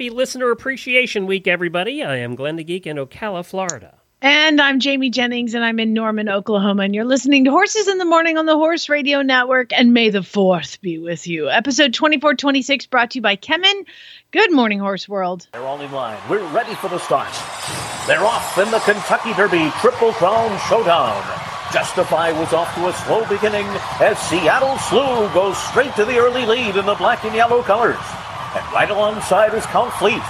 Happy Listener Appreciation Week, everybody. I am Glenn the Geek in Ocala, Florida. And I'm Jamie Jennings, and I'm in Norman, Oklahoma. And you're listening to Horses in the Morning on the Horse Radio Network. And may the fourth be with you. Episode 2426 brought to you by Kemin. Good morning, Horse World. They're all in line. We're ready for the start. They're off in the Kentucky Derby Triple Crown Showdown. Justify was off to a slow beginning as Seattle Slew goes straight to the early lead in the black and yellow colors. And right alongside is Count Fleet.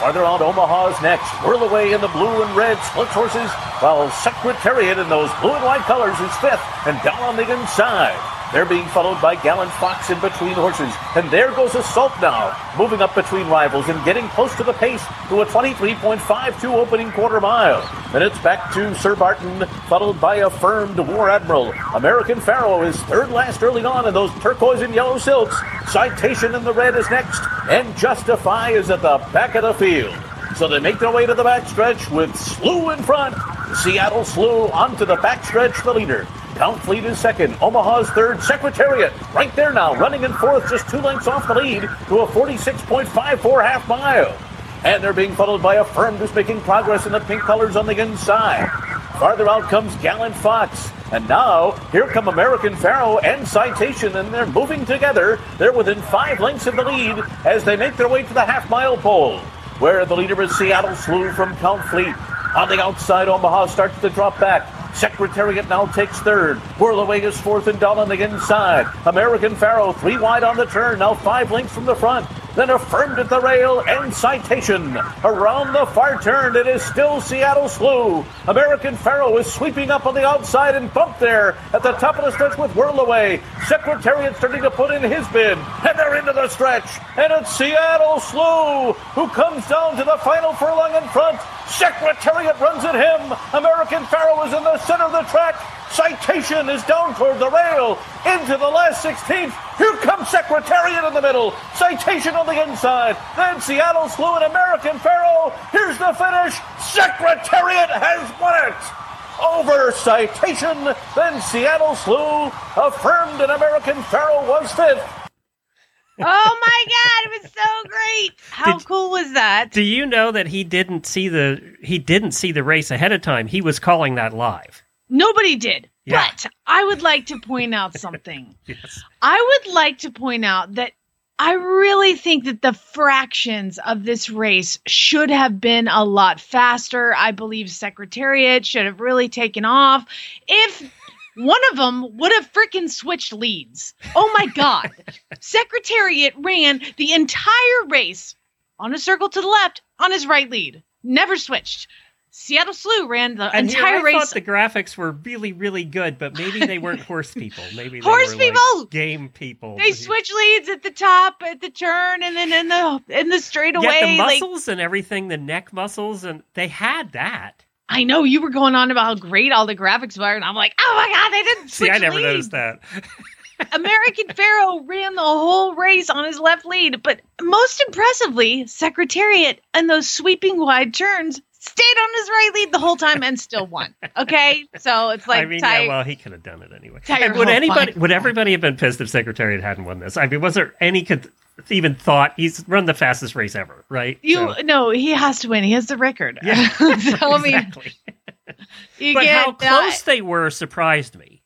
Farther out, Omaha's next. Whirlaway in the blue and red splits horses, while Secretariat in those blue and white colors is fifth and down on the inside. They're being followed by Gallant Fox in between horses. And there goes Assault now, moving up between rivals and getting close to the pace to a 23.52 opening quarter mile. Then it's back to Sir Barton, followed by Affirmed War Admiral. American Pharoah is third last early on in those turquoise and yellow silks. Citation in the red is next, and Justify is at the back of the field. So they make their way to the backstretch with Slew in front. Seattle Slew onto the backstretch, the leader. Count Fleet is second. Omaha's third. Secretariat right there now, running in fourth, just two lengths off the lead to a 46.54 half mile. And they're being followed by a firm who's making progress in the pink colors on the inside. Farther out comes Gallant Fox. And now, here come American Pharoah and Citation, and they're moving together. They're within five lengths of the lead as they make their way to the half mile pole, where the leader is Seattle Slew from Count Fleet. On the outside, Omaha starts to drop back. Secretariat now takes third. Is fourth and down on the inside. American Pharoah three wide on the turn, now five lengths from the front. Then affirmed at the rail and citation. Around the far turn, it is still Seattle Slew. American Pharoah is sweeping up on the outside and bumped there at the top of the stretch with Whirlaway. Secretariat starting to put in his bid. And they're into the stretch. And it's Seattle Slew who comes down to the final furlong in front. Secretariat runs at him. American Pharoah is in the center of the track. Citation is down toward the rail into the last 16th. Here comes Secretariat in the middle. Citation on the inside. Then Seattle Slew and American Pharoah. Here's the finish. Secretariat has won it over citation. Then Seattle Slew affirmed an American Pharoah was fifth. Oh my God, it was so great. How Did- cool was that? Do you know that he didn't see the he didn't see the race ahead of time? He was calling that live. Nobody did. Yeah. But I would like to point out something. Yes. I would like to point out that I really think that the fractions of this race should have been a lot faster. I believe Secretariat should have really taken off. If one of them would have freaking switched leads. Oh my God. Secretariat ran the entire race on a circle to the left on his right lead, never switched. Seattle Slew ran the And here, entire I race I thought the graphics were really, really good, but maybe they weren't horse people. Maybe they Horse were, like, people! game people. They switch leads at the top, at the turn, and then in the in the straightaway. Yet the like muscles and everything, the neck muscles, and they had that. I know you were going on about how great all the graphics were, and I'm like, oh my god, they didn't See, I never leads. noticed that. American Pharoah ran the whole race on his left lead, but most impressively, Secretariat and those sweeping wide turns stayed on his right lead the whole time and still won. Okay, so it's like I mean, tie- yeah, well, he could have done it anyway. Would anybody, would everybody have been pissed if Secretariat hadn't won this? I mean, was there any could even thought he's run the fastest race ever, right? you So- no, he has to win. He has the record. Yeah, so, I mean, exactly. you But get how close they were surprised me.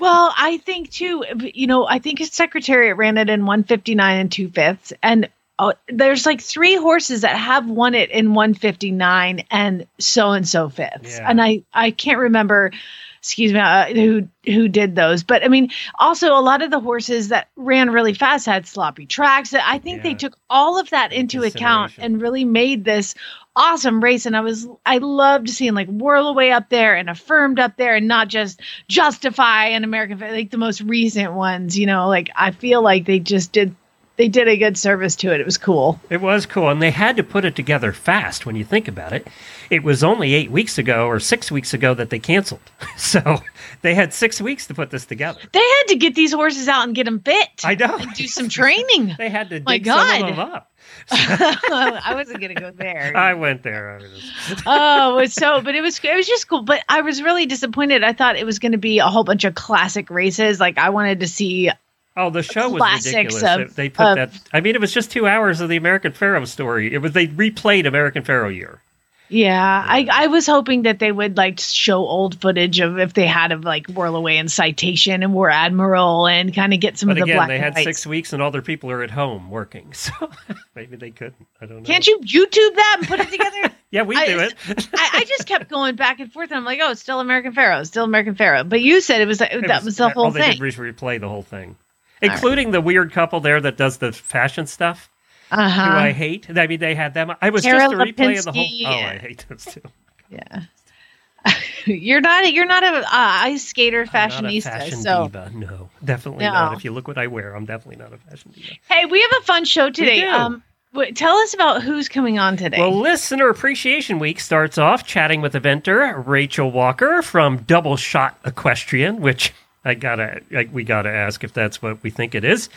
Well, I think too, you know, I think his secretariat ran it in 159 and two fifths. And uh, there's like three horses that have won it in 159 and so and so fifths. Yeah. And I, I can't remember, excuse me, uh, who, who did those. But I mean, also a lot of the horses that ran really fast had sloppy tracks. I think Yeah. they took all of that into account and really made this awesome race and i was i loved seeing like Whirlaway up there and affirmed up there and not just justify and american like the most recent ones you know like i feel like they just did they did a good service to it. It was cool. It was cool, and they had to put it together fast. When you think about it, it was only eight weeks ago or six weeks ago that they canceled, so they had six weeks to put this together. They had to get these horses out and get them fit. I know. And do some training. They had to My dig some of God. them up. I wasn't gonna go there. I went there. I was- oh, it was so, but it was it was just cool. But I was really disappointed. I thought it was going to be a whole bunch of classic races. Like I wanted to see. Oh, the show was ridiculous. of- They- they put of- that. I mean, it was just two hours of the American Pharoah story. It was they replayed American Pharoah year. Yeah, I I was hoping that they would like show old footage of if they had of like Whirlaway and Citation and War Admiral and kind of get some But of the again, black they had whites. six weeks, and all their people are at home working, so maybe they couldn't. I don't know. Can't you YouTube that and put it together? Yeah, we I- do it. I, I just kept going back and forth, and I'm like, oh, it's still American Pharoah, it's still American Pharoah. But you said it was that It was, the whole all they thing. did was replay the whole thing, including the weird couple there that does the fashion stuff. Uh Who I hate. I mean, they had them. I was Tara just a replay of the whole. Oh, I hate those two. Yeah. you're not you're not a uh, ice skater I'm not a fashionista, fashion so diva. No, definitely No. not. If you look what I wear, I'm definitely not a fashion diva. hey, we have a fun show today. Um, tell us about who's coming on today. Well, Listener Appreciation Week starts off chatting with eventer Rachael Walker from Double Shot Equestrian, which I gotta, I, we gotta ask if that's what we think it is.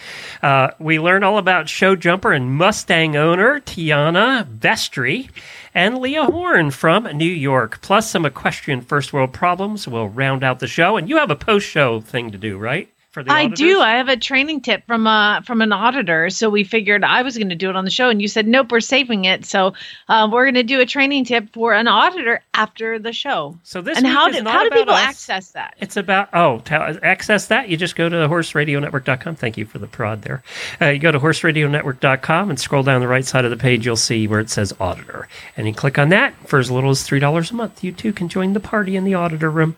Uh, we learn all about show jumper and Mustang owner Tianna Vestri and Leah Horn from New York, plus some equestrian first world problems. We'll round out the show, and you have a post show thing to do, right? For the I auditors? do. I have a training tip from uh from an auditor. So we figured I was going to do it on the show, and you said nope, we're saving it. So uh, we're going to do a training tip for an auditor after the show. So this and how is do how do people us. access that? It's about oh to access that you just go to horseradionetwork.com. Thank you for the prod there. Uh, you go to horseradionetwork.com and scroll down the right side of the page. You'll see where it says auditor, and you click on that for as little as three dollars a month. You too can join the party in the auditor room.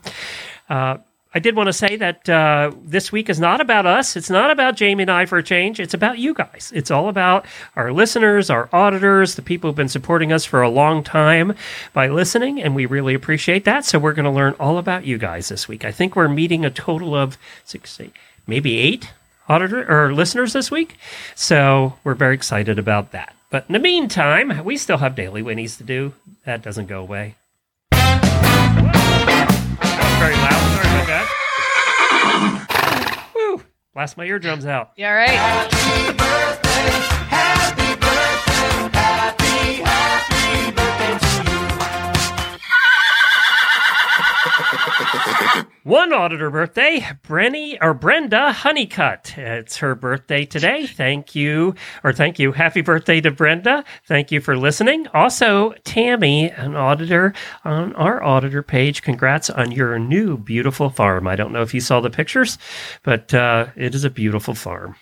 Uh, I did want to say that uh, this week is not about us. It's not about Jamie and I for a change. It's about you guys. It's all about our listeners, our auditors, the people who've been supporting us for a long time by listening, and we really appreciate that. So we're going to learn all about you guys this week. I think we're meeting a total of six, eight, maybe eight auditor or listeners this week. So we're very excited about that. But in the meantime, we still have daily winnies to do. That doesn't go away. Very loud. About that. Woo! Blast my eardrums out. All right? One auditor birthday, Brenny or Brenda Honeycutt. It's her birthday today. Thank you, or thank you. Happy birthday to Brenda. Thank you for listening. Also, Tammy, an auditor on our auditor page. Congrats on your new beautiful farm. I don't know if you saw the pictures, but uh, it is a beautiful farm.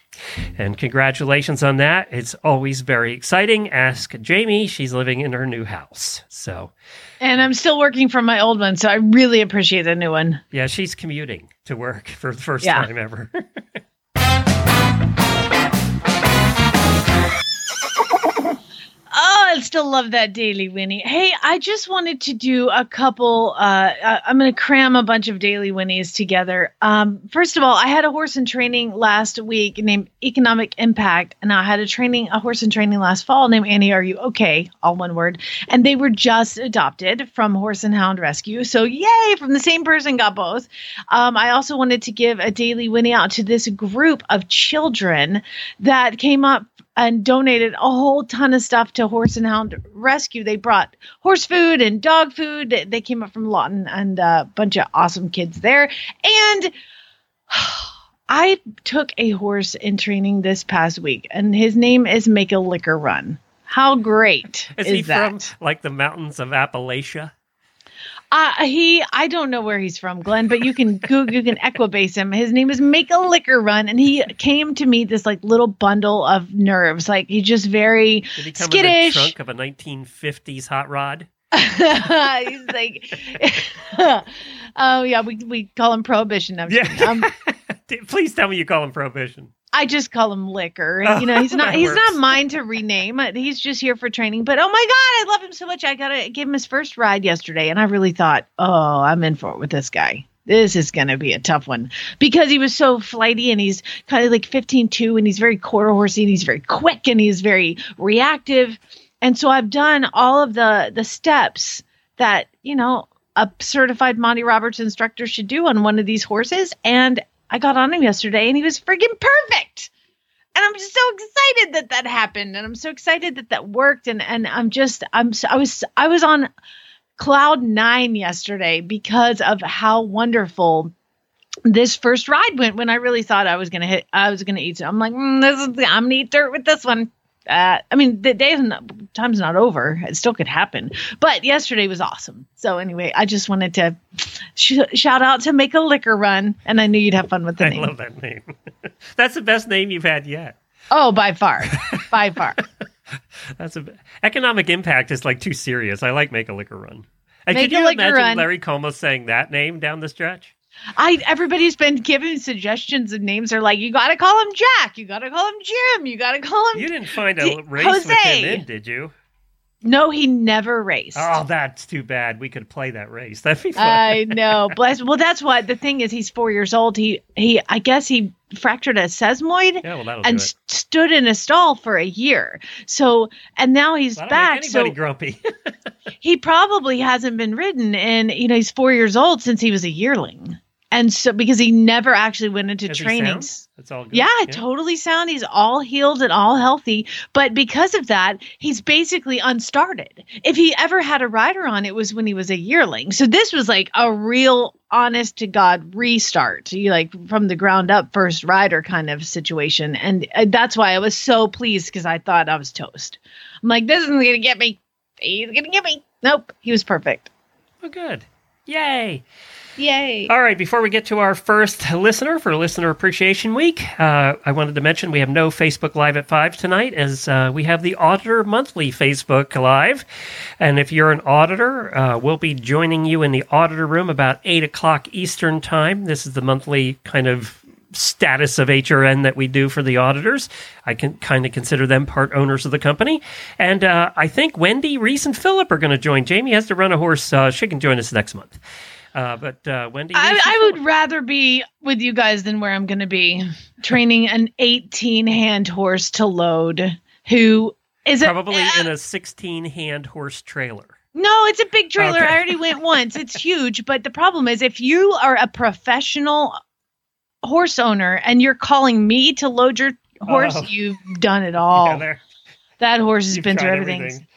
And congratulations on that. It's always very exciting. Ask Jamie. She's living in her new house. So, And I'm still working from my old one, so I really appreciate the new one. yeah, she's commuting to work for the first Yeah. time ever. Oh, I still love that daily Winnie. Hey, I just wanted to do a couple. Uh, uh, I'm going to cram a bunch of daily Winnies together. Um, first of all, I had a horse in training last week named Economic Impact, and I had a training a horse in training last fall named Annie. Are you okay? All one word. And they were just adopted from Horse and Hound Rescue. So yay! From the same person, got both. Um, I also wanted to give a daily Winnie out to this group of children that came up and donated a whole ton of stuff to Horse and Hound Rescue. They brought horse food and dog food. They- came up from Lawton and a bunch of awesome kids there. And I took a horse in training this past week, and his name is Make a Liquor Run. How great Is, is, he that? from like the mountains of Appalachia? Uh, he, I don't know where he's from, Glenn, but you can Google, you can Equibase him. His name is Make a Liquor Run, and he came to me this like little bundle of nerves. Like he's just very Did he come skittish. the trunk of a 1950s hot rod? he's like, oh yeah, we we call him Prohibition. I'm kidding. Um, Please tell me you call him Prohibition. I just call him Liquor. You know, he's not he's works. not mine to rename. Uh, he's just here for training. But oh my god, I love him so much. I gotta give him his first ride yesterday, and I really thought, oh, I'm in for it with this guy. this is going to be a tough one because he was so flighty and he's kind of like 15 2 and he's very quarter horsey and he's very quick and he's very reactive. And so I've done all of the the steps that, you know, a certified Monty Roberts instructor should do on one of these horses. And I got on him yesterday and he was freaking perfect. And I'm just so excited that that happened. And I'm so excited that that worked. And, and I'm just, I'm, so, I was, I was on cloud nine yesterday because of how wonderful this first ride went when I really thought I was gonna hit I was gonna eat. I'm like, mm, this is I'm gonna eat dirt with this one. Uh, I mean, the day's not, time's not over. It still could happen. But yesterday was awesome. So anyway, I just wanted to sh- shout out to make a liquor run, and I knew you'd have fun with the I name. I love that name. That's the best name you've had yet. Oh, by far, by far. That's a economic impact is like too serious. I like make a liquor run. And Make could you imagine run. Larry Collmus saying that name down the stretch? I everybody's been giving suggestions of names. They're like, you got to call him Jack. You got to call him Jim. You got to call him. You didn't find a Di- race with him Jose. in, did you? No, he never raced. Oh, that's too bad. We could play that race. That'd be fun. I know. Bless. Well, that's what the thing is. He's four years old. He he. I guess he fractured a sesamoid yeah, well, and st- stood in a stall for a year. So and now he's That'll back. So grumpy. he probably hasn't been ridden, and you know he's four years old since he was a yearling, and so because he never actually went into Is trainings. sound? That's all good. Yeah, totally sound. He's all healed and all healthy. But because of that, he's basically unstarted. If he ever had a rider on, it was when he was a yearling. So this was like a real honest to God restart. You like from the ground up first rider kind of situation. And uh, that's why I was so pleased because I thought I was toast. I'm like, this isn't going to get me. He's going to get me. Nope. He was perfect. Oh, good. Yay. Yay. All right, before we get to our first listener for Listener Appreciation Week, uh, I wanted to mention we have no Facebook Live at 5 tonight as uh, we have the Auditor Monthly Facebook Live. And if you're an auditor, uh, we'll be joining you in the auditor room about 8 o'clock Eastern Time. This is the monthly kind of status of HRN that we do for the auditors. I can kind of consider them part owners of the company. And uh, I think Wendy, Reese, and Philip are going to join. Jamie has to run a horse. Uh, she can join us next month. Uh, but uh, Wendy, I, I would rather be with you guys than where I'm going to be training an 18 hand horse to load who is a, probably uh, in a 16 hand horse trailer. no it's a big trailer Okay. i already went once it's huge but the problem is if you are a professional horse owner and you're calling me to load your horse Oh. you've done it all Yeah, that horse has You've been through tried everything.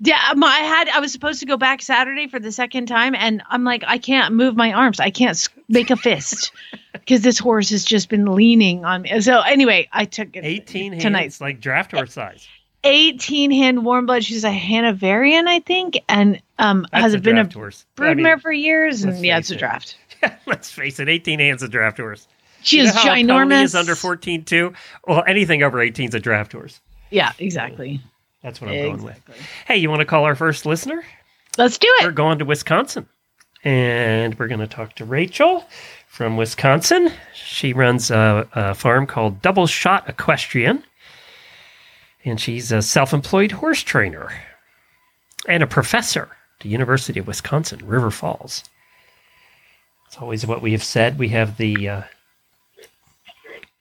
Yeah, my, I had I was supposed to go back Saturday for the second time, and I'm like, I can't move my arms. I can't make a fist because this horse has just been leaning on me. So anyway, I took it 18 hands, tonight. like draft horse size. 18 hand warm blood. She's a Hanoverian, I think, and um That's has a been a horse. I mean, broodmare for years. And yeah, it's a draft. let's face it, 18 hands a draft horse. She You is know how a pony ginormous. is under 14 too. Well, anything over 18 is a draft horse. Yeah, exactly. That's what I'm going with. Hey, you want to call our first listener? Let's do it. We're going to Wisconsin, and we're going to talk to Rachael from Wisconsin. She runs a, a farm called Double Shot Equestrian, and she's a self-employed horse trainer and a professor at the University of Wisconsin, River Falls. It's always what we have said. We have the uh,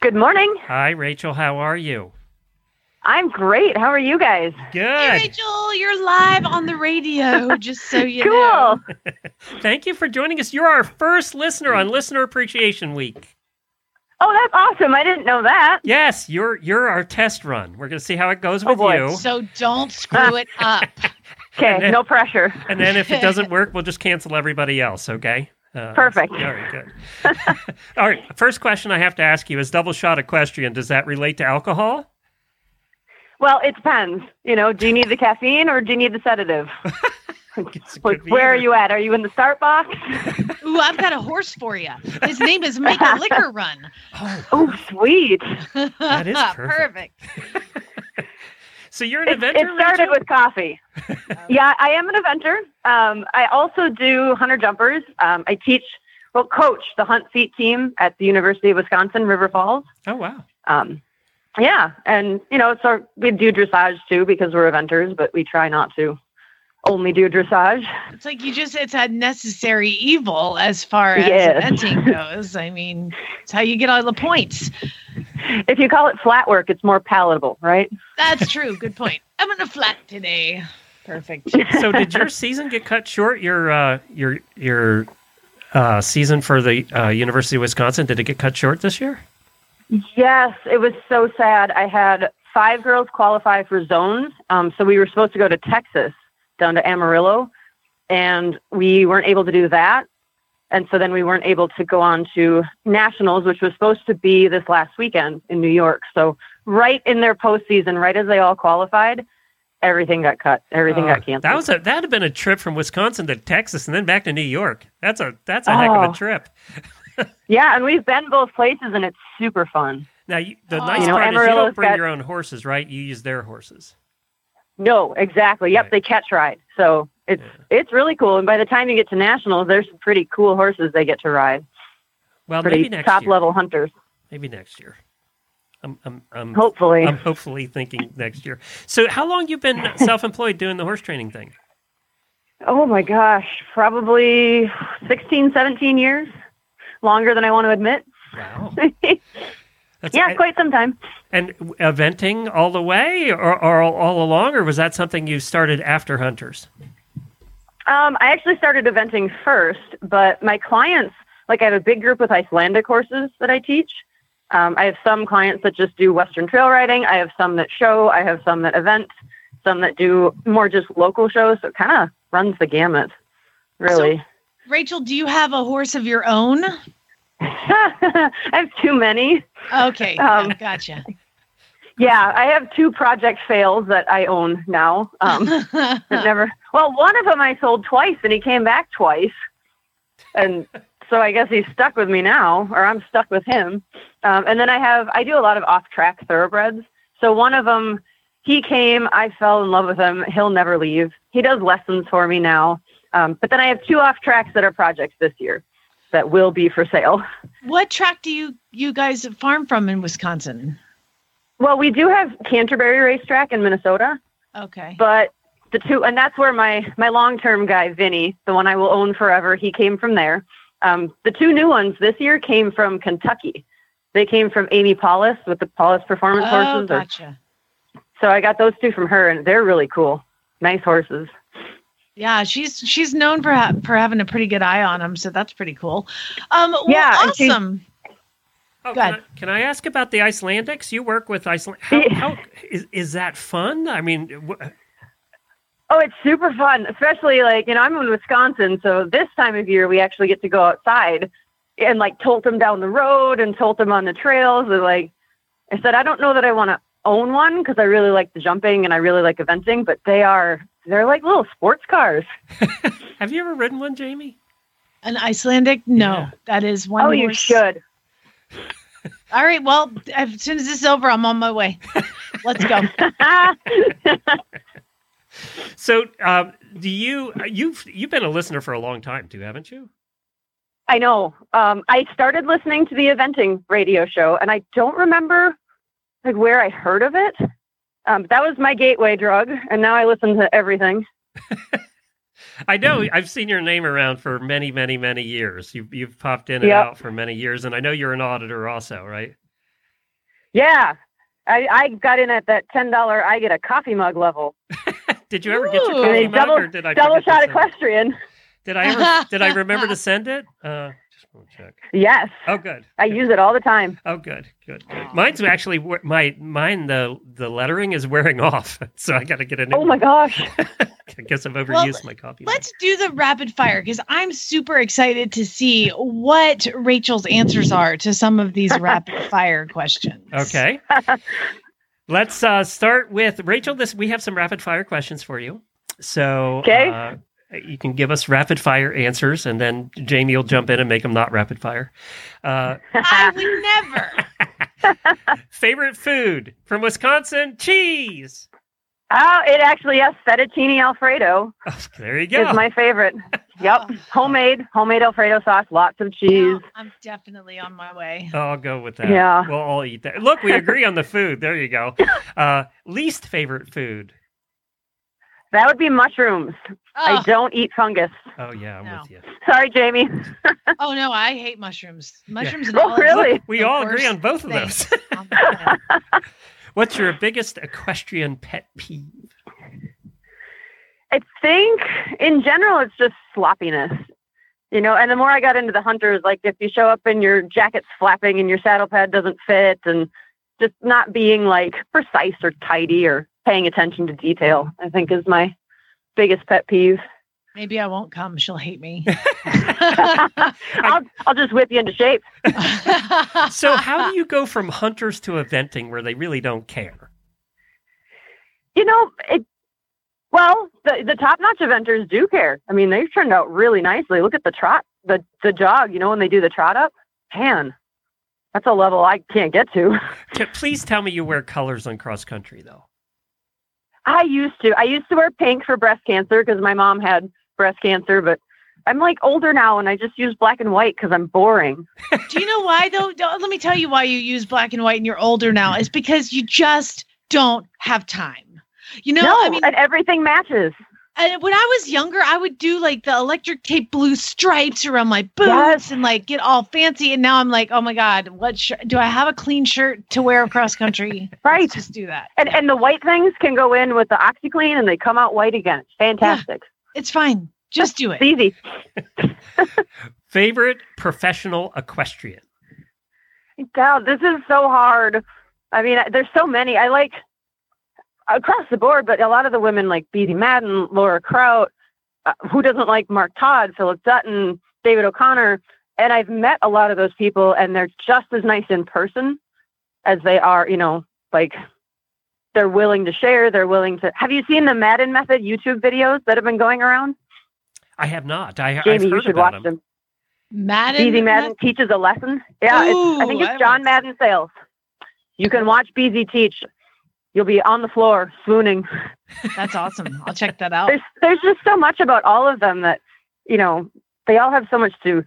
Good morning. hi, Rachael. How are you? I'm great. How are you guys? Good. Hey, Rachael, you're live on the radio, just so you know. cool. know. Thank you for joining us. You're our first listener on Listener Appreciation Week. Oh, that's awesome. I didn't know that. Yes, you're you're our test run. We're going to see how it goes Oh, with boy. you, So don't screw it up. Okay, no pressure. and then if it doesn't work, we'll just cancel everybody else. Okay. Uh, Perfect. All right. Good. all right. First question I have to ask you is: double shot equestrian. Does that relate to alcohol? Well, it depends. You know, do you need the caffeine or do you need the sedative? Like, could be where are you at? Are you in the start box? Ooh, I've got a horse for you. His name is Make a Liquor Run. Oh, sweet. That is perfect. So you're an It, eventer. it started Rachael? with coffee. yeah, I am an eventer. Um, I also do hunter jumpers. Um, I teach, well, coach the hunt seat team at the University of Wisconsin, River Falls. Oh wow. Um, yeah, and you know, so we do dressage too because we're eventers, but we try not to only do dressage. It's like you just it's a necessary evil as far as Yes. eventing goes. I mean, it's how you get all the points. If you call it flat work, it's more palatable, right? That's true. Good point. I'm gonna flat today. Perfect. So did your season get cut short? Your uh, your your uh, season for the uh, University of Wisconsin did it get cut short this year? Yes, it was so sad. I had five girls qualify for zones. Um, so we were supposed to go to Texas down to Amarillo, and we weren't able to do that. And so then we weren't able to go on to nationals, which was supposed to be this last weekend in New York. So right in their postseason, right as they all qualified, everything got cut. Everything Uh, got canceled. that was a that had been a trip from Wisconsin to Texas and then back to New York. That's a that's a heck of Oh. a trip. yeah, and we've been both places, and it's super fun. Now you, the Oh. nice You know, part is you don't bring got- your own horses, right? You use their horses. No, exactly. Yep, Right. they catch ride. So it's it's really cool. And by the time you get to nationals, there's some pretty cool horses they get to ride. Well, Pretty maybe next top year. level hunters. Maybe next year. I'm I'm I'm, Hopefully. I'm hopefully thinking next year. So, how long you been self-employed doing the horse training thing? oh my gosh, probably 16, 17 years. Longer than I want to admit. Wow. That's, yeah, quite some time. And eventing all the way, or, or all, all along, or was that something you started after hunters? Um, I actually started eventing first, but my clients, like I have a big group with Icelandic horses that I teach. Um, I have some clients that just do Western trail riding. I have some that show. I have some that event. Some that do more just local shows. So it kind of runs the gamut, really. Rachael, do you have a horse of your own? I have too many. Okay, Um, gotcha. Yeah, I have two project fails that I own now. Um, never. Well, one of them I sold twice, and he came back twice, and so I guess he's stuck with me now, or I'm stuck with him. Um, and then I have I do a lot of off-track thoroughbreds. So one of them, he came, I fell in love with him. He'll never leave. He does lessons for me now. Um, but then I have two off-tracks that are projects this year that will be for sale. what track do you you guys farm from in Wisconsin? Well, we do have Canterbury Racetrack in Minnesota. Okay. but the two and that's where my my long term guy vinny the one i will own forever he came from there um, the two new ones this year came from kentucky they came from amy paulus with the paulus performance oh, horses or- gotcha. so i got those two from her and they're really cool nice horses Yeah, she's she's known for ha- for having a pretty good eye on them, so that's pretty cool. Um, well, Yeah, awesome. Oh, can. I, can I ask about the Icelandics? You work with Iceland. How, Yeah. how is, is that fun? I mean, wh- oh it's super fun especially like you know i'm in wisconsin so this time of year we actually get to go outside and like tolt them down the road and tolt them on the trails and like i said i don't know that i want to own one because i really like the jumping and i really like eventing but they are they're like little sports cars have you ever ridden one, Jamie? An Icelandic? No, Yeah. that is one. oh you should All right. Well, as soon as this is over, I'm on my way. Let's go. So, um, do you you've you've been a listener for a long time too, haven't you? i know um, i started listening to the eventing radio show and i don't remember like where i heard of it um, that was my gateway drug and now i listen to everything I know. I've seen your name around for many, many, many years. You've you've popped in and Yep. out for many years, and I know you're an auditor also, right? Yeah. I, I got in at that ten dollar I get a coffee mug level. Did you ever get your coffee mug, double or did I double shot equestrian. Did I ever did I remember to send it? Uh, just check. Yes. Oh, good. I Good. use it all the time. Oh, good, good, good. Mine's actually my mine. The the lettering is wearing off, so I got to get a new. Oh my one. gosh. I guess I've overused my coffee. mug. Let's do the rapid fire because I'm super excited to see what Rachael's answers are to some of these rapid fire questions. Okay. Let's uh, start with Rachael. This we have some rapid fire questions for you. So Okay. uh, you can give us rapid fire answers, and then Jamie will jump in and make them not rapid fire. Uh, I would never. favorite food from Wisconsin? Cheese. Oh, it actually yes, fettuccine alfredo Oh, there you go. is my favorite. Yep. Homemade, homemade alfredo sauce, lots of cheese. Well, I'm definitely on my way. I'll go with that. Yeah. We'll all eat that. Look, we agree on the food. There you go. Uh, least favorite food. That would be mushrooms. I Oh, don't eat fungus. Oh yeah, I'm No. with you. Sorry, Jamie. oh no, I hate mushrooms. Mushrooms and Oh, olives. really? We all agree on both of thing those. on the planet. What's your biggest equestrian pet peeve? I think in general it's just sloppiness. You know, and the more I got into the hunters, like if you show up and your jacket's flapping and your saddle pad doesn't fit and just not being like precise or tidy or paying attention to detail, I think is my biggest pet peeve. Maybe I won't come. She'll hate me. I'll, I'll just whip you into shape. So how do you go from hunters to eventing where they really don't care? You know, it, well, the, the top notch eventers do care. I mean, they've turned out really nicely. Look at the trot, the, the jog, you know, when they do the trot up, man, that's a level I can't get to. Please tell me you wear colors on cross country though. I used to. I used to wear pink for breast cancer because my mom had breast cancer, but I'm like older now and I just use black and white because I'm boring. Do you know why though? Don't- Let me tell you why you use black and white and you're older now. It's because you just don't have time. You know, no, I mean, and everything matches. And when I was younger, I would do like the electric tape blue stripes around my boots Yes. and like get all fancy. And now I'm like, oh my god, what sh- do I have a clean shirt to wear across country? Right. Let's just do that. And and the white things can go in with the OxiClean and they come out white again. It's fantastic. It's fine. Just do it. easy. Favorite professional equestrian? God, this is so hard. I mean, there's so many. I like across the board, but a lot of the women like Beezie Madden, Laura Kraut. Uh, who doesn't like Mark Todd, Phillip Dutton, David O'Connor? And I've met a lot of those people, and they're just as nice in person as they are, you know, like they're willing to share. They're willing to. Have you seen the Madden Method YouTube videos that have been going around? I have not. I, I've Jamie, you should about watch them. them. Madden. Beezie Madden teaches a lesson. Yeah, it's, I think it's I John want- Madden Sales. You can watch Beezie teach. You'll be on the floor swooning. That's awesome. I'll check that out. There's there's just so much about all of them that you know they all have so much to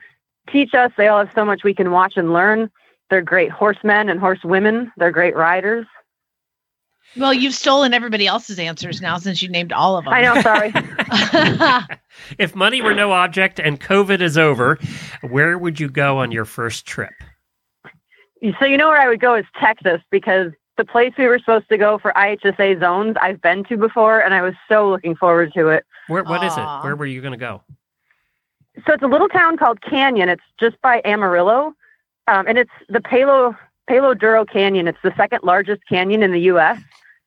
teach us. They all have so much we can watch and learn. They're great horsemen and horsewomen. They're great riders. Well, you've stolen everybody else's answers now since you named all of them. I know. Sorry. If money were no object and COVID is over, where would you go on your first trip? so you know where I would go is Texas because the place we were supposed to go for IHSA zones I've been to before and I was so looking forward to it. Where what is Aw. it? Where were you going to go? so it's a little town called Canyon. It's just by Amarillo, um, and it's the Palo Palo Duro Canyon. It's the second largest canyon in the U.S.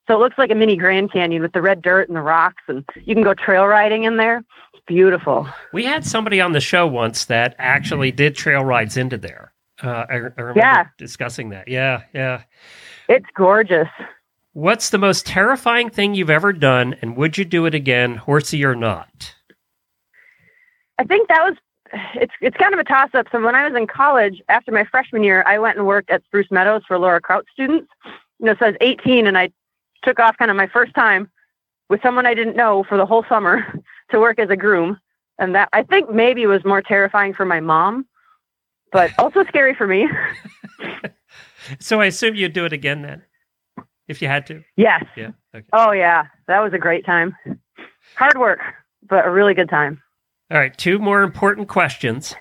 So it looks like a mini Grand Canyon with the red dirt and the rocks, and you can go trail riding in there. It's beautiful. We had somebody on the show once that actually did trail rides into there. Uh, I, I remember Yeah. discussing that. Yeah, yeah. It's gorgeous. What's the most terrifying thing you've ever done, and would you do it again, horsey or not? I think that was it's it's kind of a toss up. So when I was in college, after my freshman year, I went and worked at Spruce Meadows for Laura Kraut students. You know, so I was 18 and I took off kind of my first time with someone I didn't know for the whole summer to work as a groom. And that I think maybe was more terrifying for my mom, but also scary for me. So I assume you'd do it again then, if you had to. yes. Yeah. Okay. Oh yeah, that was a great time. Hard work, but a really good time. All right. Two more important questions.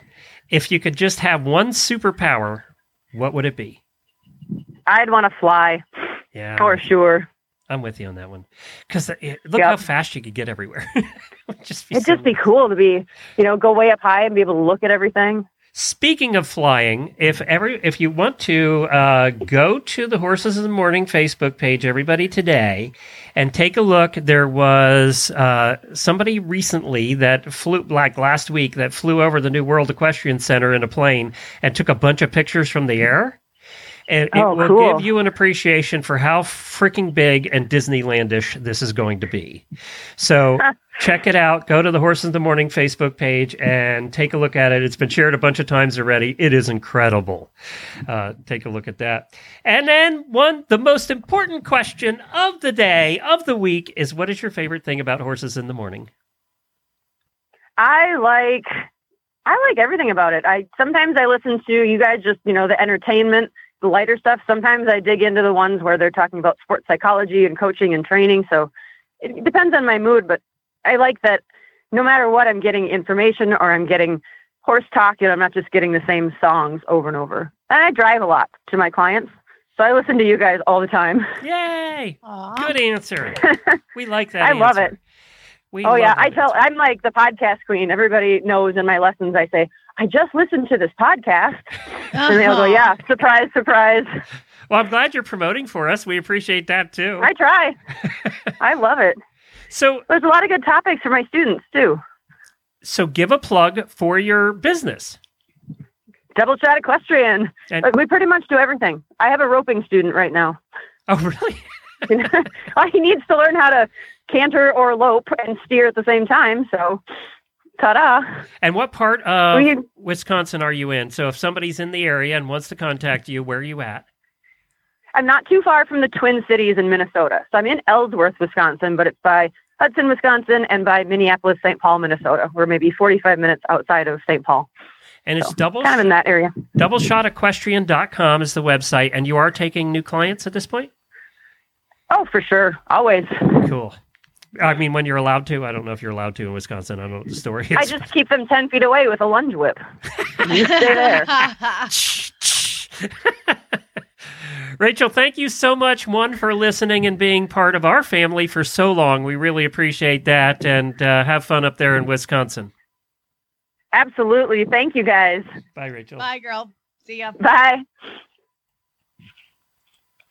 If you could just have one superpower, what would it be? I'd want to fly Yeah. for sure. I'm with you on that one. Because uh, look Yep. how fast you could get everywhere. It'd just be It'd so just be cool to be, you know, go way up high and be able to look at everything. Speaking of flying, if every if you want to uh, go to the Horses in the Morning Facebook page, everybody today, and take a look, there was uh, somebody recently that flew like last week that flew over the New World Equestrian Center in a plane and took a bunch of pictures from the air. And it Oh, will cool. give you an appreciation for how freaking big and Disneylandish this is going to be. So check it out. Go to the Horses in the Morning Facebook page and take a look at it. It's been shared a bunch of times already. It is incredible. Uh, take a look at that. And then one, the most important question of the day, of the week, is what is your favorite thing about Horses in the Morning? I like I like everything about it. I sometimes I listen to you guys just, you know, the entertainment, the lighter stuff. Sometimes I dig into the ones where they're talking about sports psychology and coaching and training. So it depends on my mood, but I like that no matter what, I'm getting information or I'm getting horse talk, and I'm not just getting the same songs over and over. And I drive a lot to my clients, so I listen to you guys all the time. Yay! Aw. Good answer. We like that. I love it. We oh yeah, I that tell answer. I'm like the podcast queen. Everybody knows in my lessons I say, I just listened to this podcast. And they'll go, Uh-huh. Yeah, surprise, surprise. Well, I'm glad you're promoting for us. We appreciate that too. I try. I love it. So, There's a lot of good topics for my students too. so give a plug for your business. Double shot equestrian. And- we pretty much do everything. I have a roping student right now. Oh, really? Well, he needs to learn how to canter or lope and steer at the same time. So, ta-da! And what part of We- Wisconsin are you in? So, if somebody's in the area and wants to contact you, where are you at? I'm not too far from the Twin Cities in Minnesota. So I'm in Ellsworth, Wisconsin, but it's by Hudson, Wisconsin, and by Minneapolis, St. Paul, Minnesota. We're maybe 45 minutes outside of St. Paul. And it's So, double Kind of in that area. doubleshotequestrian.com is the website. And you are taking new clients at this point? Oh, for sure. Always. Cool. I mean, when you're allowed to. I don't know if you're allowed to in Wisconsin. I don't know what the story is. I just keep them 10 feet away with a lunge whip. You stay there. Rachael, thank you so much, one, for listening and being part of our family for so long. We really appreciate that and uh, have fun up there in Wisconsin. Absolutely. Thank you, guys. Bye, Rachael. Bye, girl. See ya. Bye.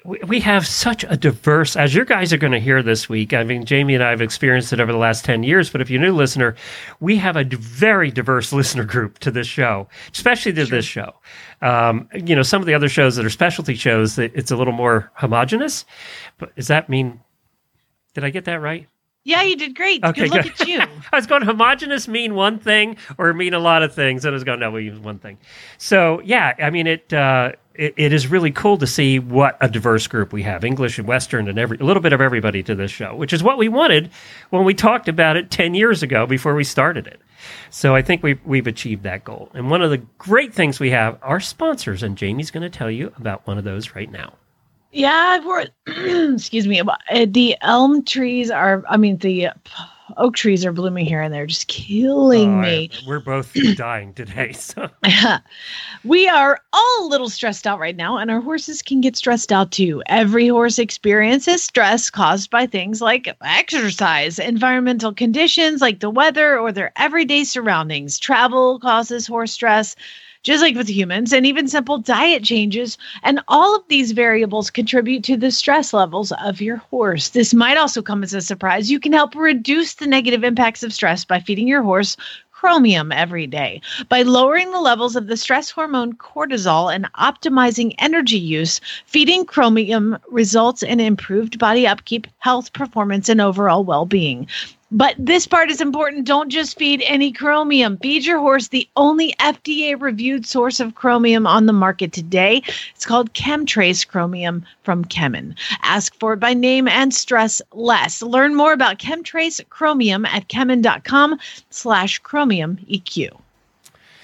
We, we have such a diverse, as your guys are going to hear this week. I mean, Jamie and I have experienced it over the last 10 years, but if you're a new listener, we have a very diverse listener group to this show, especially to this show. Um, you know, some of the other shows that are specialty shows, that it's a little more homogenous. But does that mean, did I get that right? Yeah, you did great. Okay, good look at you. I was going homogenous mean one thing or mean a lot of things. And I was going, no, we use one thing. So yeah, I mean it, uh, it it is really cool to see what a diverse group we have, English and Western and every a little bit of everybody to this show, which is what we wanted when we talked about it ten years ago before we started it. So I think we've we've achieved that goal. And one of the great things we have are sponsors, and Jamie's going to tell you about one of those right now. Yeah, we're excuse me. uh, The elm trees are. I mean, the oak trees are blooming here, and they're just killing Oh, me. I- we're both dying today. So we are all a little stressed out right now, and our horses can get stressed out too. Every horse experiences stress caused by things like exercise, environmental conditions like the weather, or their everyday surroundings. Travel causes horse stress. Just like with humans, and even simple diet changes. And all of these variables contribute to the stress levels of your horse. This might also come as a surprise. You can help reduce the negative impacts of stress by feeding your horse chromium every day. By lowering the levels of the stress hormone cortisol and optimizing energy use, feeding chromium results in improved body upkeep, health, performance, and overall well being. But this part is important. Don't just feed any chromium. Feed your horse the only FDA reviewed source of chromium on the market today. It's called KemTRACE Chromium from Kemin. Ask for it by name and stress less. Learn more about KemTRACE Chromium at kemin.com slash chromium EQ.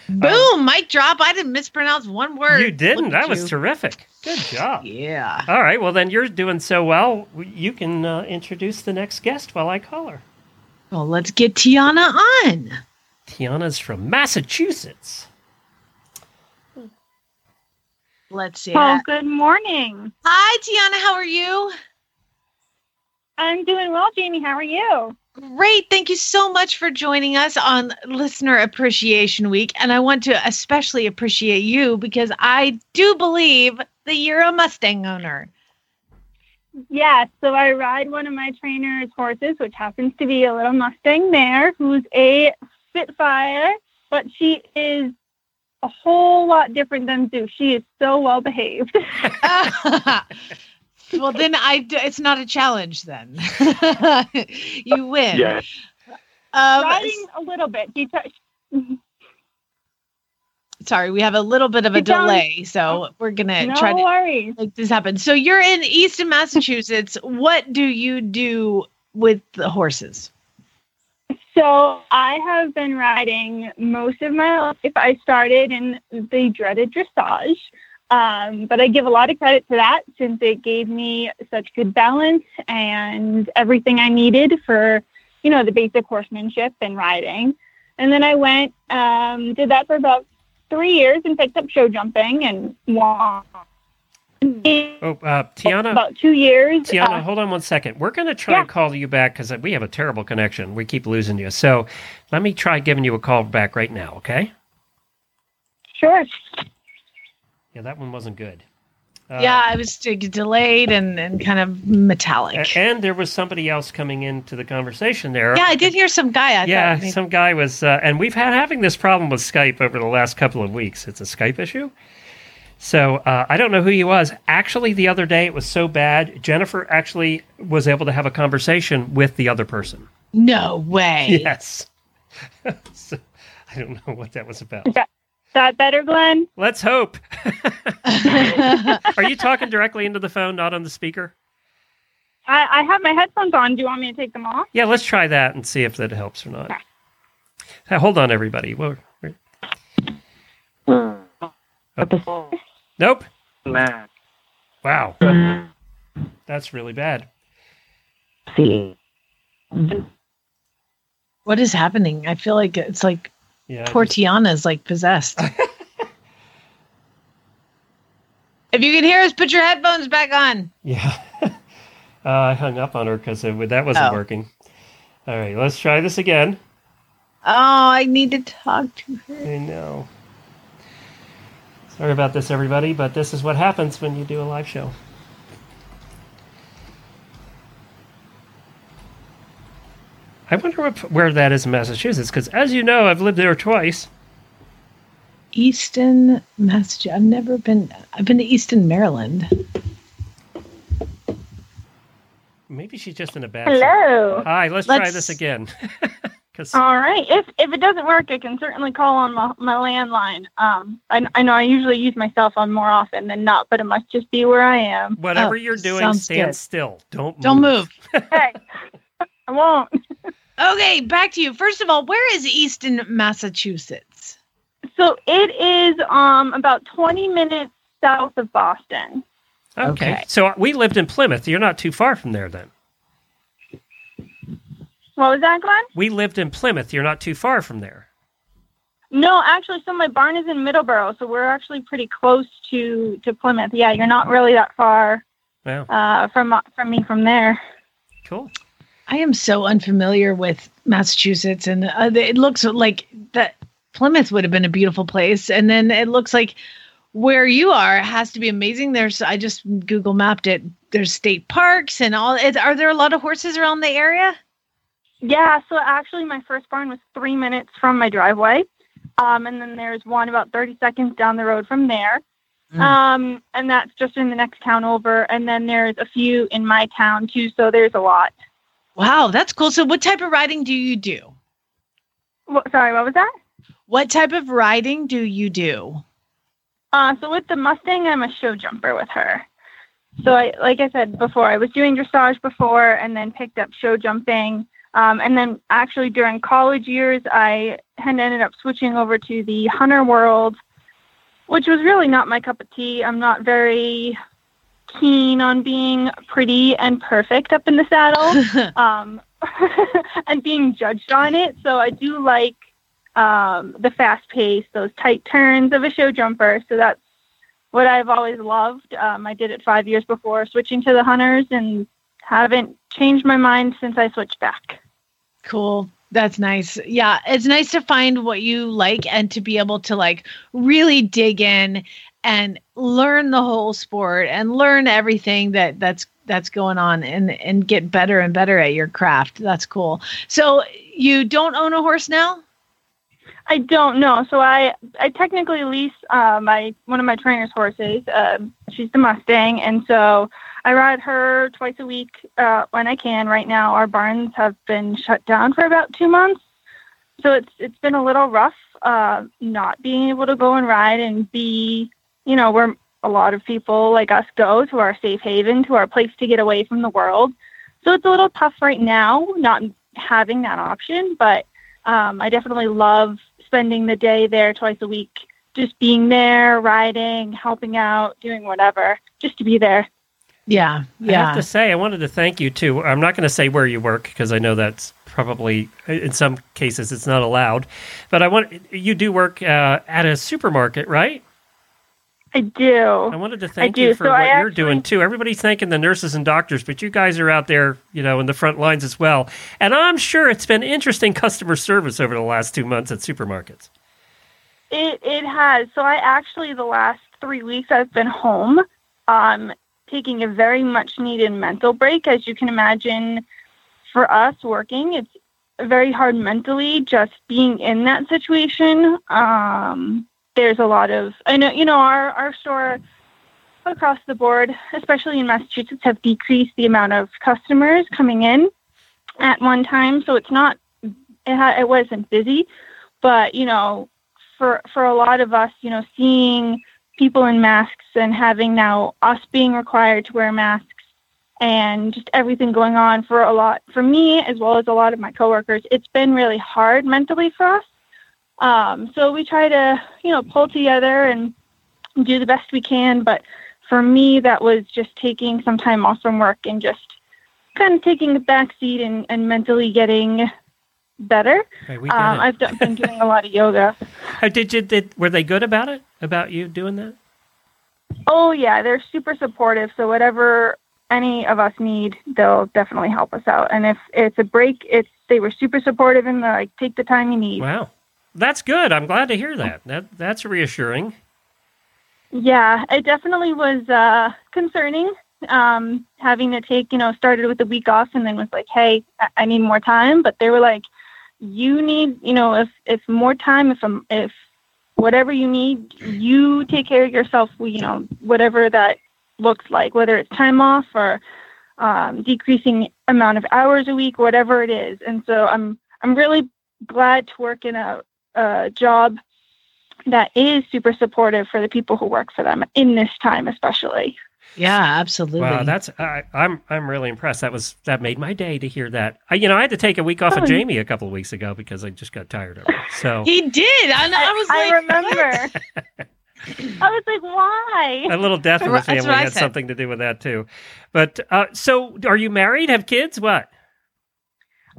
Boom! mic drop. I didn't mispronounce one word. you didn't. That was terrific. Good job. Yeah. All right. Well, then you're doing so well. You can uh, introduce the next guest while I call her. Well, let's get Tianna on. Tianna's from Massachusetts. Let's see. Well, good morning. Hi, Tianna. How are you? I'm doing well, Jamie. How are you? Great. Thank you so much for joining us on Listener Appreciation Week. And I want to especially appreciate you because I do believe that you're a Mustang owner. Yes. So I ride one of my trainer's horses, which happens to be a little Mustang mare who's a Spitfire, but she is a whole lot different than Zeus. She is so well behaved. well, then I d- it's not a challenge then. you win. Yeah. Um, Riding a little bit. She t- sorry, we have a little bit of a It delay, so we're gonna no try to worries. make this happen. So you're in Easton, Massachusetts. What do you do with the horses? So I have been riding most of my life. I started in the dreaded dressage. Um, but I give a lot of credit to that since it gave me such good balance and everything I needed for, you know, the basic horsemanship and riding. And then I went, um, did that for about three years and picked up show jumping and won. Oh, uh, Tianna. About two years. Tianna, uh, hold on one second. We're going to try yeah. and call you back because we have a terrible connection. We keep losing you. So let me try giving you a call back right now, okay? sure. Yeah, that one wasn't good. Uh, yeah, I was delayed and, and kind of metallic. And there was somebody else coming into the conversation there. yeah, I did hear some guy. I yeah, thought maybe- some guy was, uh, and we've had having this problem with Skype over the last couple of weeks. It's a Skype issue. So uh, I don't know who he was. Actually, the other day it was so bad. Jennifer actually was able to have a conversation with the other person. no way. Yes. so, I don't know what that was about. Is that, is that better, Glenn? Let's hope. Are you talking directly into the phone, not on the speaker? I, I have my headphones on. Do you want me to take them off? Yeah, let's try that and see if that helps or not. Uh, hold on, everybody. We're- we're- Oh. Nope. Wow. That's really bad. See. What is happening? I feel like it's like Yeah. poor Tianna's like possessed. if you can hear us, put your headphones back on. Yeah. uh, I hung up on her because that wasn't Oh. working. All right, let's try this again. Oh, I need to talk to her. I know. Sorry about this, everybody, but this is what happens when you do a live show. I wonder what, where that is in Massachusetts, because as you know, I've lived there twice. Easton, Massachusetts. I've never been. I've been to Easton, Maryland. Maybe she's just in a bad. Hello. Hi, let's, try Let's- this again. All right. If if it doesn't work, I can certainly call on my, my landline. Um, I, I know I usually use my cell phone more often than not, but it must just be where I am. whatever Oh, you're doing, sounds stand good. still. Don't Don't move. hey, I won't. Okay, back to you. First of all, where is Easton, Massachusetts? So it is um about 20 minutes south of Boston. Okay. Okay. So we lived in Plymouth. You're not too far from there then. What was that, Glenn? We lived in Plymouth. You're not too far from there. No, actually, so my barn is in Middleborough, so we're actually pretty close to to Plymouth. Yeah, you're not really that far Wow. uh, from from me from there. Cool. I am so unfamiliar with Massachusetts, and uh, it looks like that Plymouth would have been a beautiful place, and then it looks like where you are has to be amazing. There's, I just Google mapped it. There's state parks and all. Is, are there a lot of horses around the area? Yeah, so actually, my first barn was three minutes from my driveway, um, and then there's one about 30 seconds down the road from there. Mm. Um, and that's just in the next town over. And then there's a few in my town too, so there's a lot. Wow, that's cool. So, what type of riding do you do? What, sorry, what was that? What type of riding do you do? Uh, so with the Mustang, I'm a show jumper with her. So I, like I said before, I was doing dressage before, and then picked up show jumping. Um, and then actually during college years, I had ended up switching over to the hunter world, which was really not my cup of tea. I'm not very keen on being pretty and perfect up in the saddle. um, and being judged on it. So I do like um, the fast pace, those tight turns of a show jumper. So that's what I've always loved. Um, I did it five years before switching to the hunters and haven't changed my mind since I switched back. Cool. That's nice. Yeah, it's nice to find what you like and to be able to like really dig in and learn the whole sport and learn everything that that's that's going on and and get better and better at your craft. That's cool. So you don't own a horse now? I don't know. So I I technically lease uh, my one of my trainer's horses. Um she's the Mustang, and so I ride her twice a week uh, when I can. Right now, our barns have been shut down for about two months, so it's it's been a little rough uh, not being able to go and ride and be, you know, where a lot of people like us go to our safe haven, to our place to get away from the world. So it's a little tough right now not having that option, but um, I definitely love spending the day there twice a week just being there, riding, helping out, doing whatever, just to be there. Yeah, yeah. I have yeah. to say, I wanted to thank you too. I'm not going to say where you work because I know that's probably in some cases it's not allowed. But I want you do work uh, at a supermarket, right? I do. I wanted to thank you for So what I you're doing too. Everybody's thanking the nurses and doctors, but you guys are out there, you know, in the front lines as well. And I'm sure it's been interesting customer service over the last two months at supermarkets. It it has. So I actually the last three weeks I've been home, um, taking a very much needed mental break. As you can imagine, for us working, it's very hard mentally just being in that situation. Um, there's a lot of I know you know our our store across the board, especially in Massachusetts, have decreased the amount of customers coming in at one time. So it's not it, ha- it wasn't busy, but you know for for a lot of us, you know, seeing people in masks and having now us being required to wear masks and just everything going on for a lot for me as well as a lot of my coworkers, it's been really hard mentally for us. Um, so we try to, you know, pull together and do the best we can. But for me, that was just taking some time off from work and just kind of taking a back seat and, and mentally getting better. Okay, Um. I've done, been doing a lot of yoga. How did you did were they good about it? About you doing that? Oh yeah, they're super supportive. So whatever any of us need, they'll definitely help us out. And if it's a break, it's they were super supportive and like, take the time you need. Wow. That's good. I'm glad to hear that. That that's reassuring. Yeah, it definitely was uh, concerning. Um, having to take, you know, started with a week off and then was like, hey, I, I need more time. But they were like, you need, you know, if if more time, if I'm, if whatever you need, you take care of yourself. You know, whatever that looks like, whether it's time off or um, decreasing amount of hours a week, whatever it is. And so I'm I'm really glad to work in a, a job that is super supportive for the people who work for them in this time, especially. Yeah, absolutely. Wow, that's I, I'm I'm really impressed. That was that made my day to hear that. I, you know, I had to take a week off of Oh. Jamie a couple of weeks ago because I just got tired of it. So he did. I, know, I was I like, remember. I was like, why? a little death in the family had said. something to do with that too. But uh, so, are you married? Have kids? What?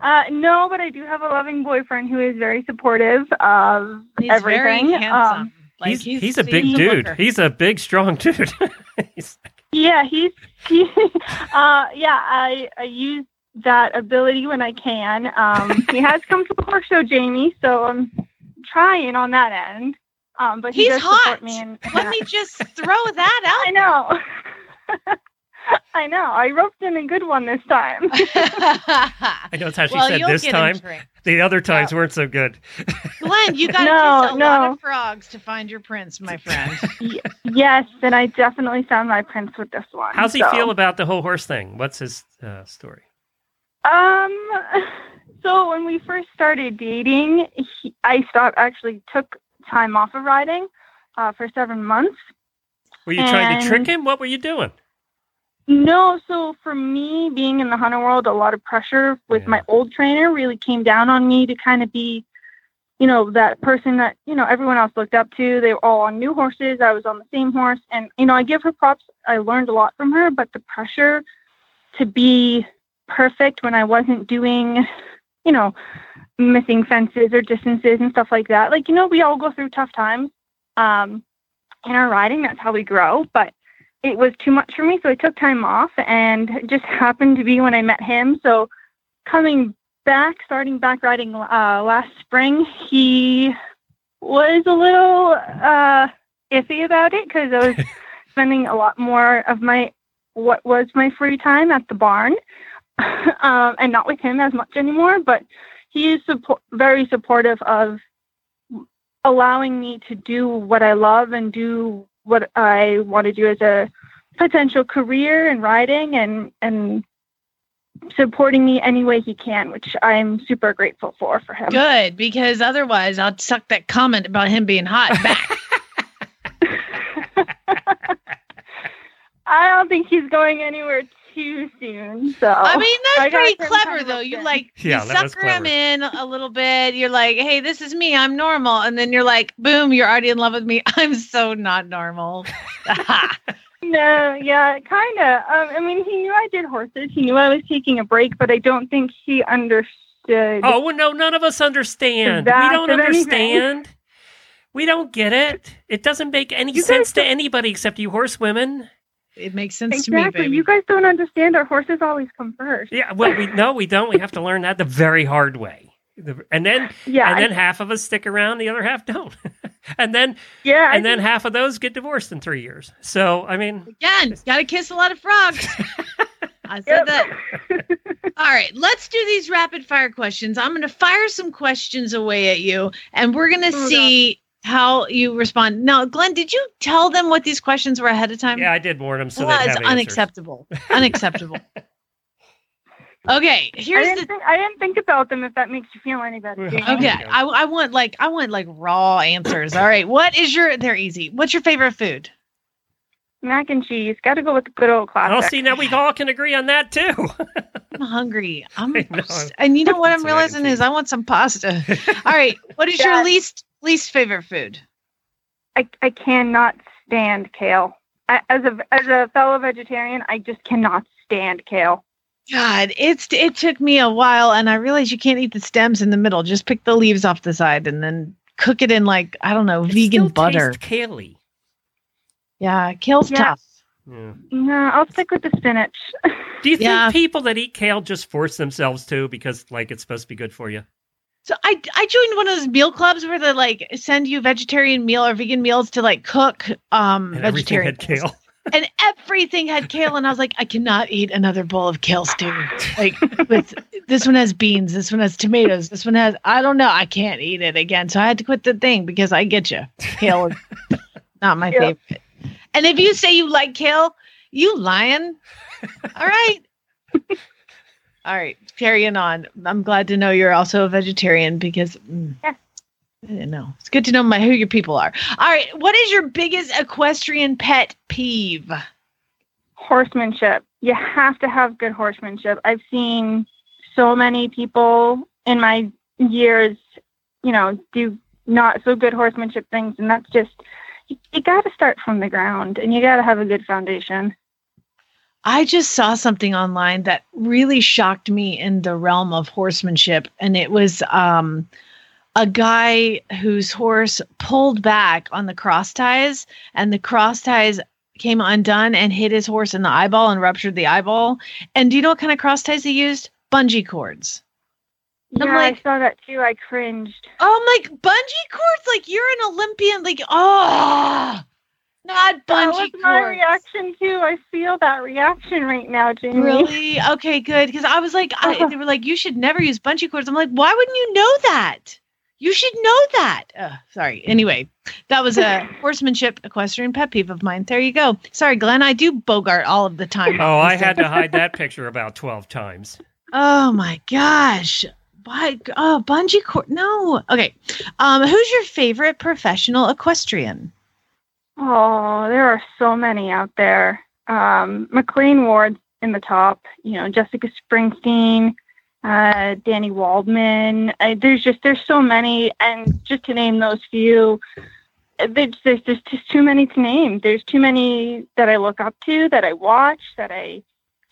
Uh, no, but I do have a loving boyfriend who is very supportive of He's everything. very handsome. Um, he's, Like, he's a big dude. worker. He's a big, strong dude. He's- yeah, he's he. Uh, yeah, I I use that ability when I can. Um, he has come to the horse show, Jamie, so I'm trying on that end. Um, but he He's does hot. support me. In, in Let that. me just throw that out. I know. I know. I roped in a good one this time. I know it's how she well, said this time. The other times weren't so good. Glenn, you got to No, kiss a lot of frogs to find your prince, my friend. yes, and I definitely found my prince with this one. How's he so. feel about the whole horse thing? What's his uh, story? Um. So when we first started dating, he, I stopped. Actually, took time off of riding uh, for seven months. Were you trying to trick him? What were you doing? No, so for me, being in the hunter world, a lot of pressure with Yeah. my old trainer really came down on me to kind of be, you know, that person that you know everyone else looked up to. They were all on new horses. I was on the same horse, and you know, I give her props. I learned a lot from her, but the pressure to be perfect when I wasn't doing, you know, missing fences or distances and stuff like that. Like you know, we all go through tough times. Um, in our riding, that's how we grow, but it was too much for me, so I took time off, and just happened to be when I met him. So coming back, starting back riding uh, last spring, he was a little uh, iffy about it because I was spending a lot more of my what was my free time at the barn, um, and not with him as much anymore. But he is support- very supportive of allowing me to do what I love and do what I want to do as a potential career in riding and and supporting me any way he can, which I'm super grateful for for him. Good, because otherwise I'll suck that comment about him being hot back. I don't think he's going anywhere too soon. So I mean, I pretty clever though. You like Yeah, you that sucker him clever. in a little bit. You're like, hey, this is me. I'm normal, and then you're like, boom, you're already in love with me. I'm so not normal. No, yeah, kind of. Um, I mean, he knew I did horses. He knew I was taking a break, but I don't think he understood. Oh well, no, none of us understand. We don't of anything. understand. We don't get it. It doesn't make any You sense to don't- anybody except you horsewomen. It makes sense to me, exactly. You guys don't understand. Our horses always come first. Yeah, well, we no, we don't. We have to learn that the very hard way. And then, Yeah, and I- then half of us stick around, the other half don't. and then, yeah. I and then think- half of those get divorced in three years. So, I mean, Again, gotta kiss a lot of frogs. I said Yep. that. All right, let's do these rapid fire questions. I'm going to fire some questions away at you, and we're going to Oh, see how you respond. Now, Glenn, did you tell them what these questions were ahead of time? yeah, I did warn them so Well, they it's unacceptable. unacceptable. Okay, I here's didn't, the. think, I didn't think about them. If that makes you feel any better. Jamie. Okay, I, I want like I want like raw answers. All right, what is your? They're easy. What's your favorite food? Mac and cheese. Got to go with the good old classic. Oh, see, now we all can agree on that too. I'm hungry. I'm, I know. and you know what I'm It's mac and realizing is. I want some pasta. All right, what is your least least favorite food? I, I cannot stand kale. I, as a as a fellow vegetarian, I just cannot stand kale. God, it's it took me a while, and I realized you can't eat the stems in the middle. Just pick the leaves off the side, and then cook it in like I don't know It vegan still butter. tastes Kale-y. Yeah, kale's Yeah. tough. Yeah. No, I'll stick with the spinach. Do you think Yeah. people that eat kale just force themselves to because like it's supposed to be good for you? So I I joined one of those meal clubs where they like send you vegetarian meal or vegan meals to like cook um And everything vegetarian had kale. and everything had kale and i was like i cannot eat another bowl of kale stew like with this one has beans this one has tomatoes this one has i don't know i can't eat it again. So i had to quit the thing because i get you. Kale is not my Yep. favorite. And if you say you like kale you lying. All right all right carrying on i'm glad to know you're also a vegetarian because mm, Yeah. I didn't know. It's good to know my who your people are. All right, what is your biggest equestrian pet peeve? horsemanship. You have to have good horsemanship. I've seen so many people in my years, you know, do not so good horsemanship things, and that's just you, you got to start from the ground, and you got to have a good foundation. I just saw something online that really shocked me in the realm of horsemanship, and it was um, a guy whose horse pulled back on the cross ties, and the cross ties came undone and hit his horse in the eyeball and ruptured the eyeball. And do you know what kind of cross ties he used? Bungee cords. Yeah, like- I saw that too. I cringed. Oh, I'm like bungee cords. Like you're an Olympian. Like oh, not bungee That bungee was cords. my reaction too. I feel that reaction right now, Jamie. Really? Okay, good. Because I was like, I, they were like, you should never use bungee cords. I'm like, why wouldn't you know that? You should know that. Ugh, sorry. Anyway, that was a horsemanship equestrian pet peeve of mine. There you go. Sorry, Glenn. I do bogart all of the time. Oh, I had to hide that picture about 12 times. Oh my gosh. Why? Oh, bungee cord. No. Okay. Um, who's your favorite professional equestrian? Oh, there are so many out there. Um, McLain Ward's in the top. You know, Jessica Springsteen, uh, Danny Waldman. Uh, there's just there's so many, and just to name those few, there's there's just, just too many to name. There's too many that I look up to, that I watch, that I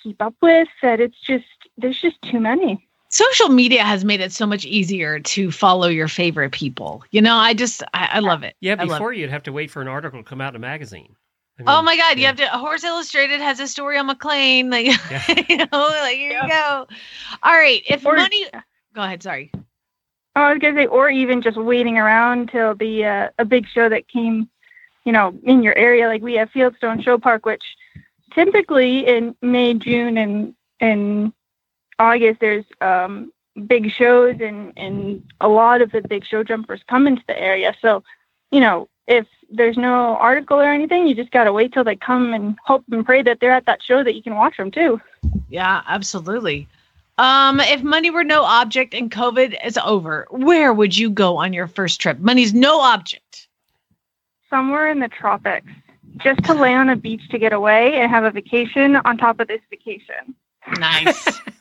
keep up with. That it's just there's just too many. Social media has made it so much easier to follow your favorite people. You know, I just I, I love it. Yeah, I love before you'd have to wait for an article to come out in a magazine. I Oh my God! You have to. Horse Illustrated has a story on McLain. Like, Yeah. you know, like here you go. All right. If Or- money, go ahead. Sorry. Oh, I was gonna say, or even just waiting around till the uh, a big show that came, you know, in your area. Like we have Fieldstone Show Park, which typically in May, June, and and August there's um, big shows, and and a lot of the big show jumpers come into the area. So, you know, if there's no article or anything, you just gotta wait till they come and hope and pray that they're at that show that you can watch them too. Yeah, absolutely. Um, if money were no object and COVID is over, where would you go on your first trip? Money's no object. Somewhere in the tropics. just to lay on a beach to get away and have a vacation on top of this vacation. Nice.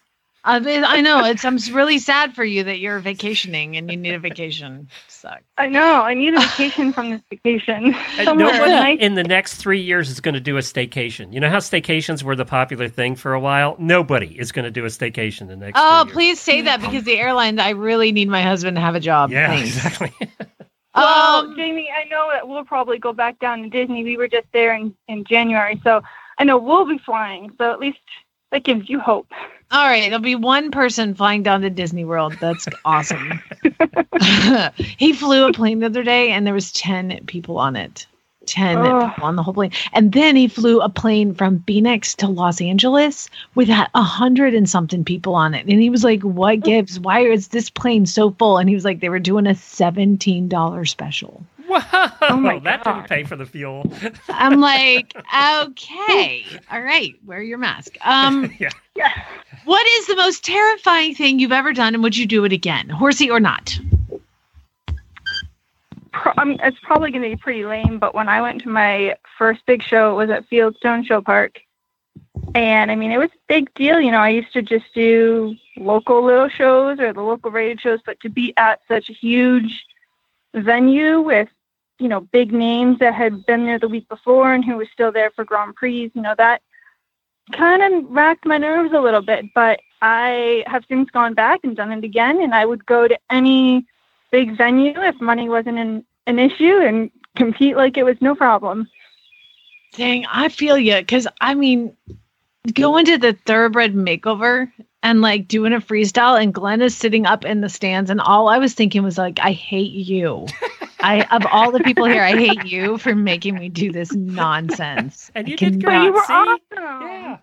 Uh, I know it's. I'm really sad for you that you're vacationing and you need a vacation. Sucks. I know. I need a vacation from this vacation. And Somewhere nobody nice. in the next three years is going to do a staycation. You know how staycations were the popular thing for a while? Nobody is going to do a staycation the next Oh, three years. please say that because the airlines. I really need my husband to have a job. Yeah, Thanks. exactly. Well, Um, Jamie, I know that we'll probably go back down to Disney. We were just there in, in January, so I know we'll be flying. So at least that gives you hope. All right, there'll be one person flying down to Disney World. That's awesome. he flew a plane the other day, and there was ten people on it. Ten Oh. people on the whole plane, and then he flew a plane from Phoenix to Los Angeles with a a hundred and something people on it. And he was like, "What gives? Why is this plane so full?" And he was like, "They were doing a seventeen dollar special." Wow, Oh my that God. didn't pay for the fuel. I'm like, okay, all right, wear your mask. Um, yeah. Yeah. what is the most terrifying thing you've ever done, and would you do it again, horsey or not? Pro- I mean, it's probably going to be pretty lame, but when I went to my first big show, it was at Fieldstone Show Park. And I mean, it was a big deal. You know, I used to just do local little shows or the local rated shows, but to be at such a huge venue with, you know, big names that had been there the week before and who was still there for Grand Prix, you know, that kind of racked my nerves a little bit. But I have since gone back and done it again, and I would go to any big venue if money wasn't an, an issue and compete like it was no problem. Dang, I feel you, because I mean, going to the thoroughbred makeover and like doing a freestyle, and Glenn is sitting up in the stands, and all I was thinking was like, I hate you. I of all the people here, I hate you for making me do this nonsense. And you did great. you were see? awesome. Yeah.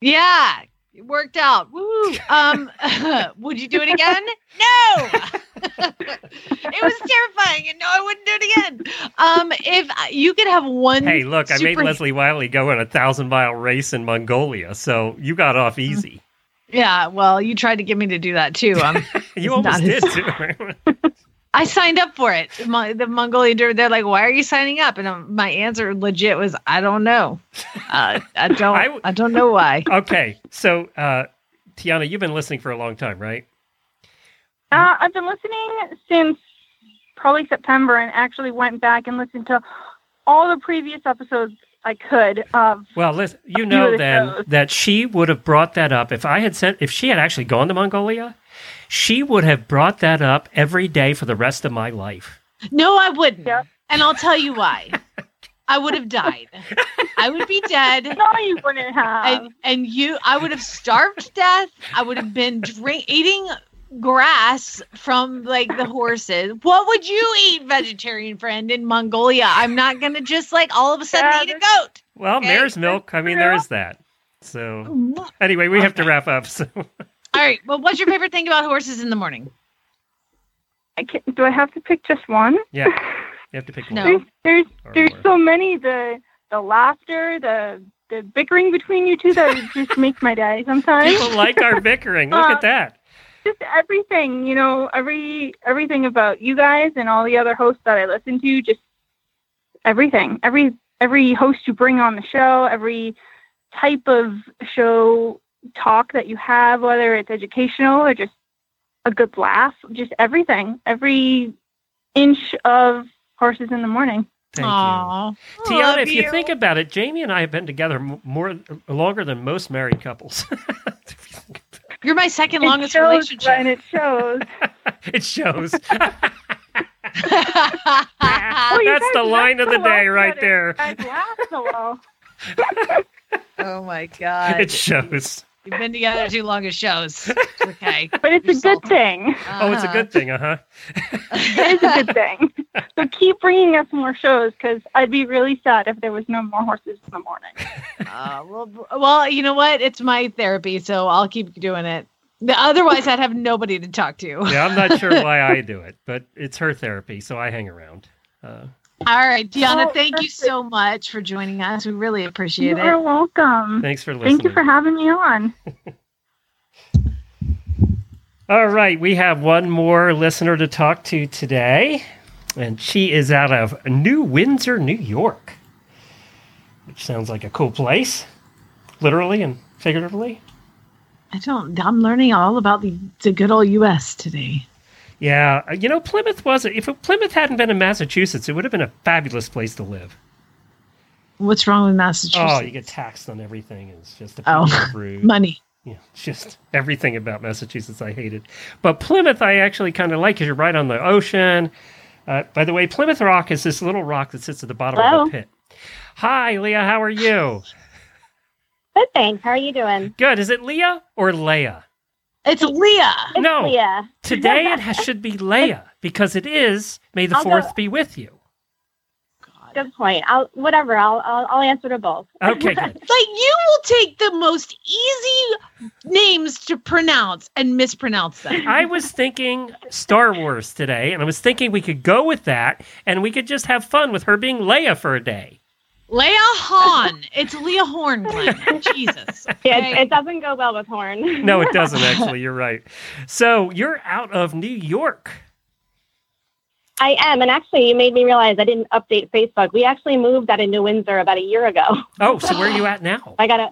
Yeah, it worked out. Woo! Um, would you do it again? No. it was terrifying, and no, I wouldn't do it again. Um, if you could have one, Hey, look, I made Leslie Wylie go in a thousand mile race in Mongolia, so you got off easy. Yeah, well, you tried to get me to do that too. Um, You almost did too. I signed up for it. My, the Mongolian Derby, they're like, "Why are you signing up?" And um, my answer legit was, "I don't know. Uh, I don't. I I, w- don't know why." okay, so uh, Tianna, you've been listening for a long time, right? Uh, I've been listening since probably September and actually went back and listened to all the previous episodes I could of Well, listen, you know of then shows. that she would have brought that up if I had sent if she had actually gone to Mongolia, she would have brought that up every day for the rest of my life. No, I wouldn't. Yep. And I'll tell you why. I would have died. I would be dead. No, you wouldn't have. and and you i would have starved to death i would have been drink, eating grass from like the horses what would you eat vegetarian friend in mongolia i'm not gonna just like all of a sudden Yeah, eat a goat Well, Okay. mare's milk. I mean, there is that. So mm-hmm. anyway, we have to wrap up. So all right well what's your favorite thing about horses in the morning I can, do I have to pick just one? yeah, you have to pick one. No. There's there's there's so many the the laughter the the bickering between you two that just makes my day sometimes. People like our bickering. Look Uh, at that. just everything, you know, every everything about you guys and all the other hosts that I listen to, just everything. Every every host you bring on the show, every type of show talk that you have, whether it's educational or just a good laugh, just everything. Every inch of horses in the morning. Thank Aw. you. Tianna, if you. you. think about it, Jamie and I have been together more longer than most married couples. you're my second It longest shows, and it shows. it shows. You That's the line of the day right there. You guys laugh so well. oh my god It shows. You've been together too long as shows okay But it's You're a good salty. thing. Oh, it's a Uh-huh. good thing, uh huh. It is a good thing. So keep bringing us more shows because I'd be really sad if there was no more horses in the morning. Uh, well, well, you know what? It's my therapy, so I'll keep doing it. Otherwise, I'd have nobody to talk to. Yeah, I'm not sure why I do it, but it's her therapy, so I hang around. Uh, All right, Deanna, Oh, thank you so much for joining us. We really appreciate it. You are welcome. thanks for listening. Thank you for having me on. All right, we have one more listener to talk to today, and she is out of New Windsor, New York. which sounds like a cool place, literally and figuratively. I don't. I'm learning all about the the good old U.S. today. Yeah, uh, you know, Plymouth wasn't. if Plymouth hadn't been in Massachusetts, it would have been a fabulous place to live. What's wrong with Massachusetts? Oh, you get taxed on everything. It's just a Oh, of rude. money. Yeah, it's just everything about Massachusetts I hated. But Plymouth I actually kind of like because you're right on the ocean. Uh, by the way, Plymouth Rock is this little rock that sits at the bottom Hello. of the pit. Hi, Leah. How are you? Good, thanks. How are you doing? Good. Is it Leah or Leia? It's Leah. It's No. Leah. Today it has, should be Leia because it is May the I'll go- Fourth be with you. Good point. I'll whatever. I'll I'll, I'll answer to both. Okay, good. Like you will take the most easy names to pronounce and mispronounce them. I was thinking Star Wars today, and I was thinking we could go with that, and we could just have fun with her being Leia for a day. Leah Hahn. It's Leah Horn, Glenn. Jesus. Okay? it, it doesn't go well with Horn. No, it doesn't actually. You're right. So you're out of New York. I am, and actually, you made me realize I didn't update Facebook. We actually moved out of New Windsor about a year ago. Oh, so where are you at now? I got to.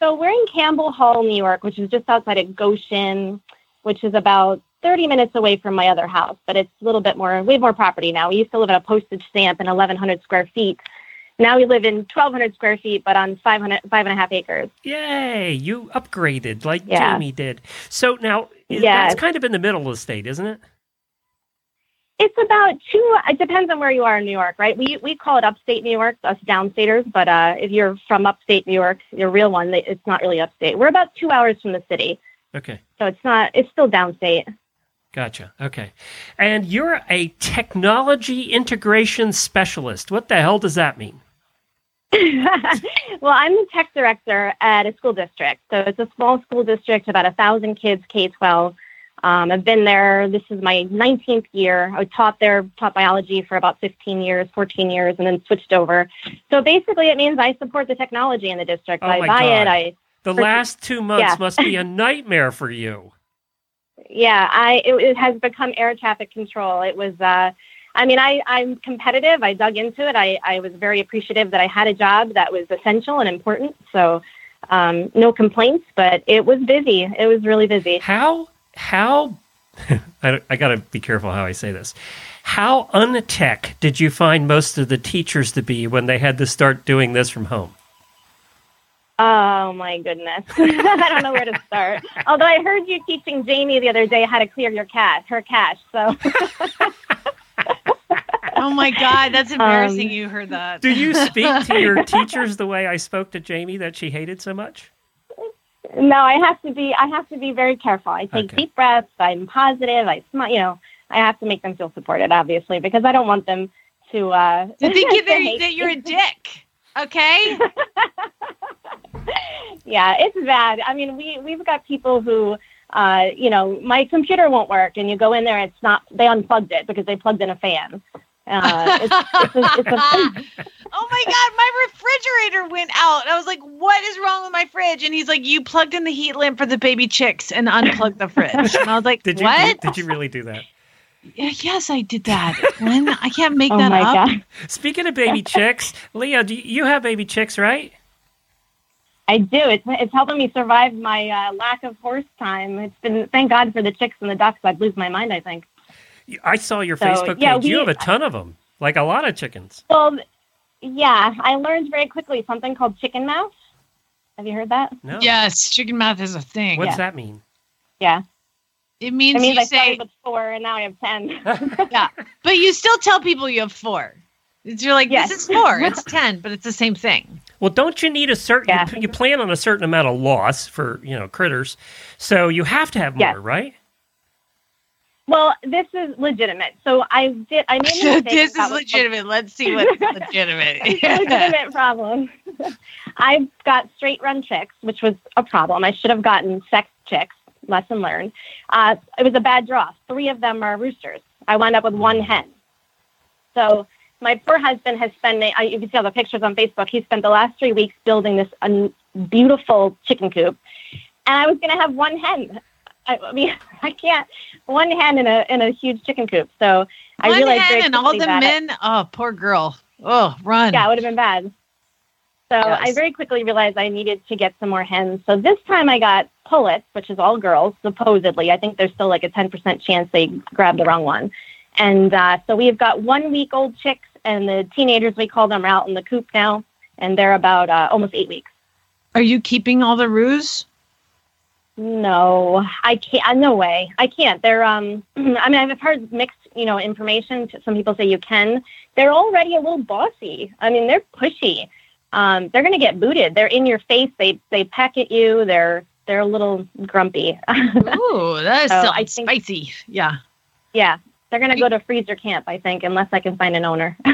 So we're in Campbell Hall, New York, which is just outside of Goshen, which is about 30 minutes away from my other house, but it's a little bit more. We have more property now. We used to live at a postage stamp in 1,100 square feet. Now we live in 1,200 square feet, but on 500, five and a half acres. Yay! You upgraded like Yeah. Jamie did. So now yeah, it's kind of in the middle of the state, isn't it? It's about two. It depends on where you are in New York, right? We we call it upstate New York, us downstaters. But uh, if you're from upstate New York, your real one, it's not really upstate. We're about two hours from the city, Okay, so it's not. It's still downstate. gotcha. Okay, and you're a technology integration specialist. What the hell does that mean? well, I'm the tech director at a school district. So it's a small school district, about a thousand kids, K 12. Um, I've been there. This is my 19th year. I taught there, taught biology for about 15 years, 14 years, and then switched over. So basically, it means I support the technology in the district. Oh I buy God. it. I The last two months Yeah. must be a nightmare for you. yeah, I it, it has become air traffic control. It was. Uh, I mean, I, I'm competitive. I dug into it. I, I was very appreciative that I had a job that was essential and important. So, um, no complaints, but it was busy. It was really busy. How how I, I got to be careful how I say this. How untech did you find most of the teachers to be when they had to start doing this from home? Oh my goodness. I don't know where to start. Although I heard you teaching Jamie the other day how to clear your cache, her cache. So oh my God, that's embarrassing. Um, you heard that. Do you speak to your teachers the way I spoke to Jamie that she hated so much? no, I have to be I have to be very careful. I take Okay. deep breaths, I'm positive, I smile you know, I have to make them feel supported, obviously, because I don't want them to uh to think to that, that you're a dick. Okay. yeah, it's bad. I mean, we we've got people who, uh, you know, my computer won't work, and you go in there, it's not. They unplugged it because they plugged in a fan. Uh, it's, it's, a, it's a, oh my god, my refrigerator went out. I was like, "What is wrong with my fridge?" And he's like, "You plugged in the heat lamp for the baby chicks and unplugged the fridge." And I was like, Did you "What?" did you really do that? Yeah, yes, I did that. Glenn, I can't make oh that my up. god, Speaking of baby chicks, Leo, do you, you have baby chicks, right? I do. It's it's helping me survive my uh, lack of horse time. It's been thank God for the chicks and the ducks. I'd lose my mind. I think. I saw your So, Facebook page. yeah, you have a ton of them, like a lot of chickens. Well, yeah, I learned very quickly something called chicken mouth. Have you heard that? No. Yes, chicken mouth is a thing. What's Yeah. that mean? Yeah, It means it means you I say, with four and now I have ten. yeah, but you still tell people you have four. It's, you're like, Yes. this is four. It's ten, but it's the same thing. Well, don't you need a certain? Yeah. You, you plan on a certain amount of loss for you know critters, so you have to have more, Yes. right? well, this is legitimate. So I did. I made a this is about what's legitimate. Let's see what's legitimate. legitimate problem. I got straight run chicks, which was a problem. I should have gotten sex chicks. Lesson learned. Uh, it was a bad draw. Three of them are roosters. I wound up with one hen. So my poor husband has spent. I, you can see all the pictures on Facebook. He spent the last three weeks building this un, beautiful chicken coop, and I was going to have one hen. I, I mean, I can't one hen in a in a huge chicken coop. So I One realized hen and all the men. Oh, poor girl. Oh, run. Yeah, it would have been bad. So Yes. I very quickly realized I needed to get some more hens. So this time I got pullets, which is all girls, supposedly. I think there's still like a 10% chance they grabbed the wrong one. And uh, so we've got one week old chicks, and the teenagers, we call them, are out in the coop now, and they're about uh, almost eight weeks. Are you keeping all the roos? No, I can't. uh, No way. I can't. They're um. I mean, I've heard mixed, you know, information. Some people say you can. They're already a little bossy. I mean, they're pushy. Um, they're gonna get booted. They're in your face. They they peck at you. They're they're a little grumpy. Ooh, that's So I think- spicy. Yeah. yeah, they're gonna go to freezer camp. I think, unless I can find an owner.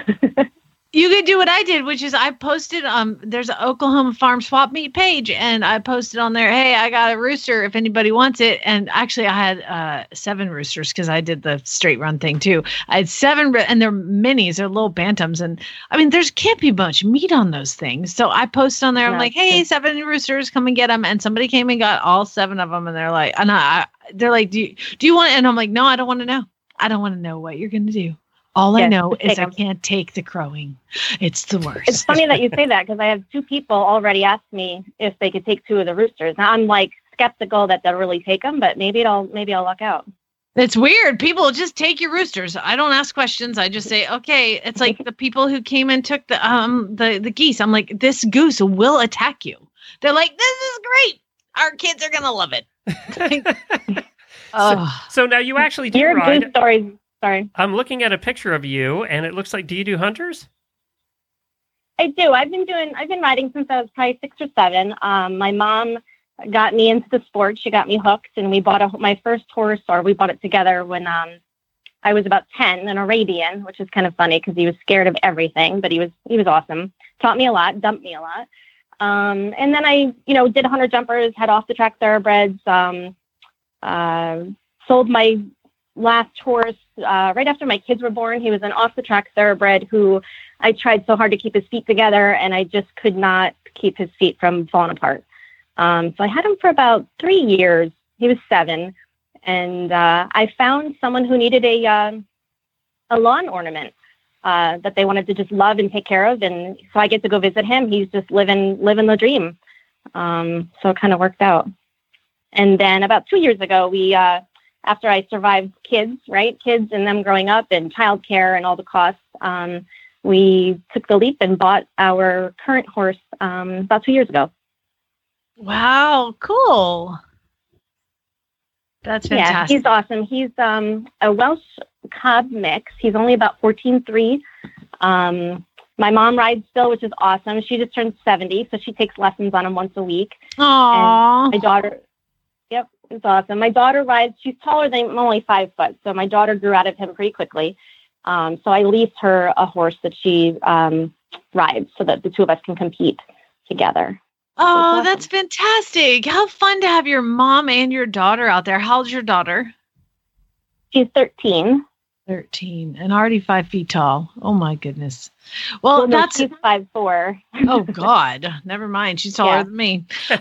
You could do what I did, which is I posted um there's an Oklahoma farm swap meet page and I posted on there, hey, I got a rooster if anybody wants it. And actually I had uh seven roosters because I did the straight run thing too. I had seven and they're minis, they're little bantams. And I mean there's can't be much meat on those things. So I posted on there, I'm like, hey, seven roosters, come and get them. And somebody came and got all seven of them and they're like, and I, I they're like, do you, do you want it? And I'm like, no, I don't want to know. I don't want to know what you're gonna do. All I know is take I 'em. can't take the crowing. It's the worst. it's funny that you say that because I have two people already asked me if they could take two of the roosters. Now I'm like skeptical that they'll really take them, but maybe it'll maybe I'll luck out. It's weird. People just take your roosters. I don't ask questions. I just say, okay. It's like the people who came and took the um the the geese. I'm like, this goose will attack you. They're like, this is great. Our kids are gonna love it. oh, So now you actually do Your ride. stories. Sorry. I'm looking at a picture of you, and it looks like. Do you do hunters? I do. I've been doing. I've been riding since I was probably six or seven. Um, my mom got me into the sport. She got me hooked, and we bought a, my first horse, or we bought it together when um, I was about ten, an Arabian, which is kind of funny because he was scared of everything, but he was he was awesome. Taught me a lot, dumped me a lot. Um, and then I, you know, did hunter jumpers, had off the track thoroughbreds. Um, uh, sold my last horse uh, right after my kids were born. He was an off the track thoroughbred who I tried so hard to keep his feet together, and I just could not keep his feet from falling apart. Um, so I had him for about three years. He was seven, and uh, I found someone who needed a uh, a lawn ornament uh, that they wanted to just love and take care of, and so I get to go visit him. He's just living living the dream. Um, so it kind of worked out. And then about two years ago, we uh, after I survived kids, right, kids and them growing up and childcare and all the costs. Um, we took the leap and bought our current horse um, about two years ago. wow, cool. That's fantastic. Yeah, he's awesome. He's um, a Welsh Cob mix. He's only about 14.3. Um, my mom rides still, which is awesome. She just turned 70, so she takes lessons on him once a week. Aww. My daughter, it's awesome. My daughter rides. She's taller than I'm only five foot, so my daughter grew out of him pretty quickly. Um, so I leased her a horse that she um, rides, so that the two of us can compete together. Oh, awesome. that's fantastic. How fun to have your mom and your daughter out there. How old's your daughter? She's 13. 13 and already five feet tall. Oh my goodness. Well, Well, no, that's she's five four. oh God. Never mind. She's taller Yeah. than me.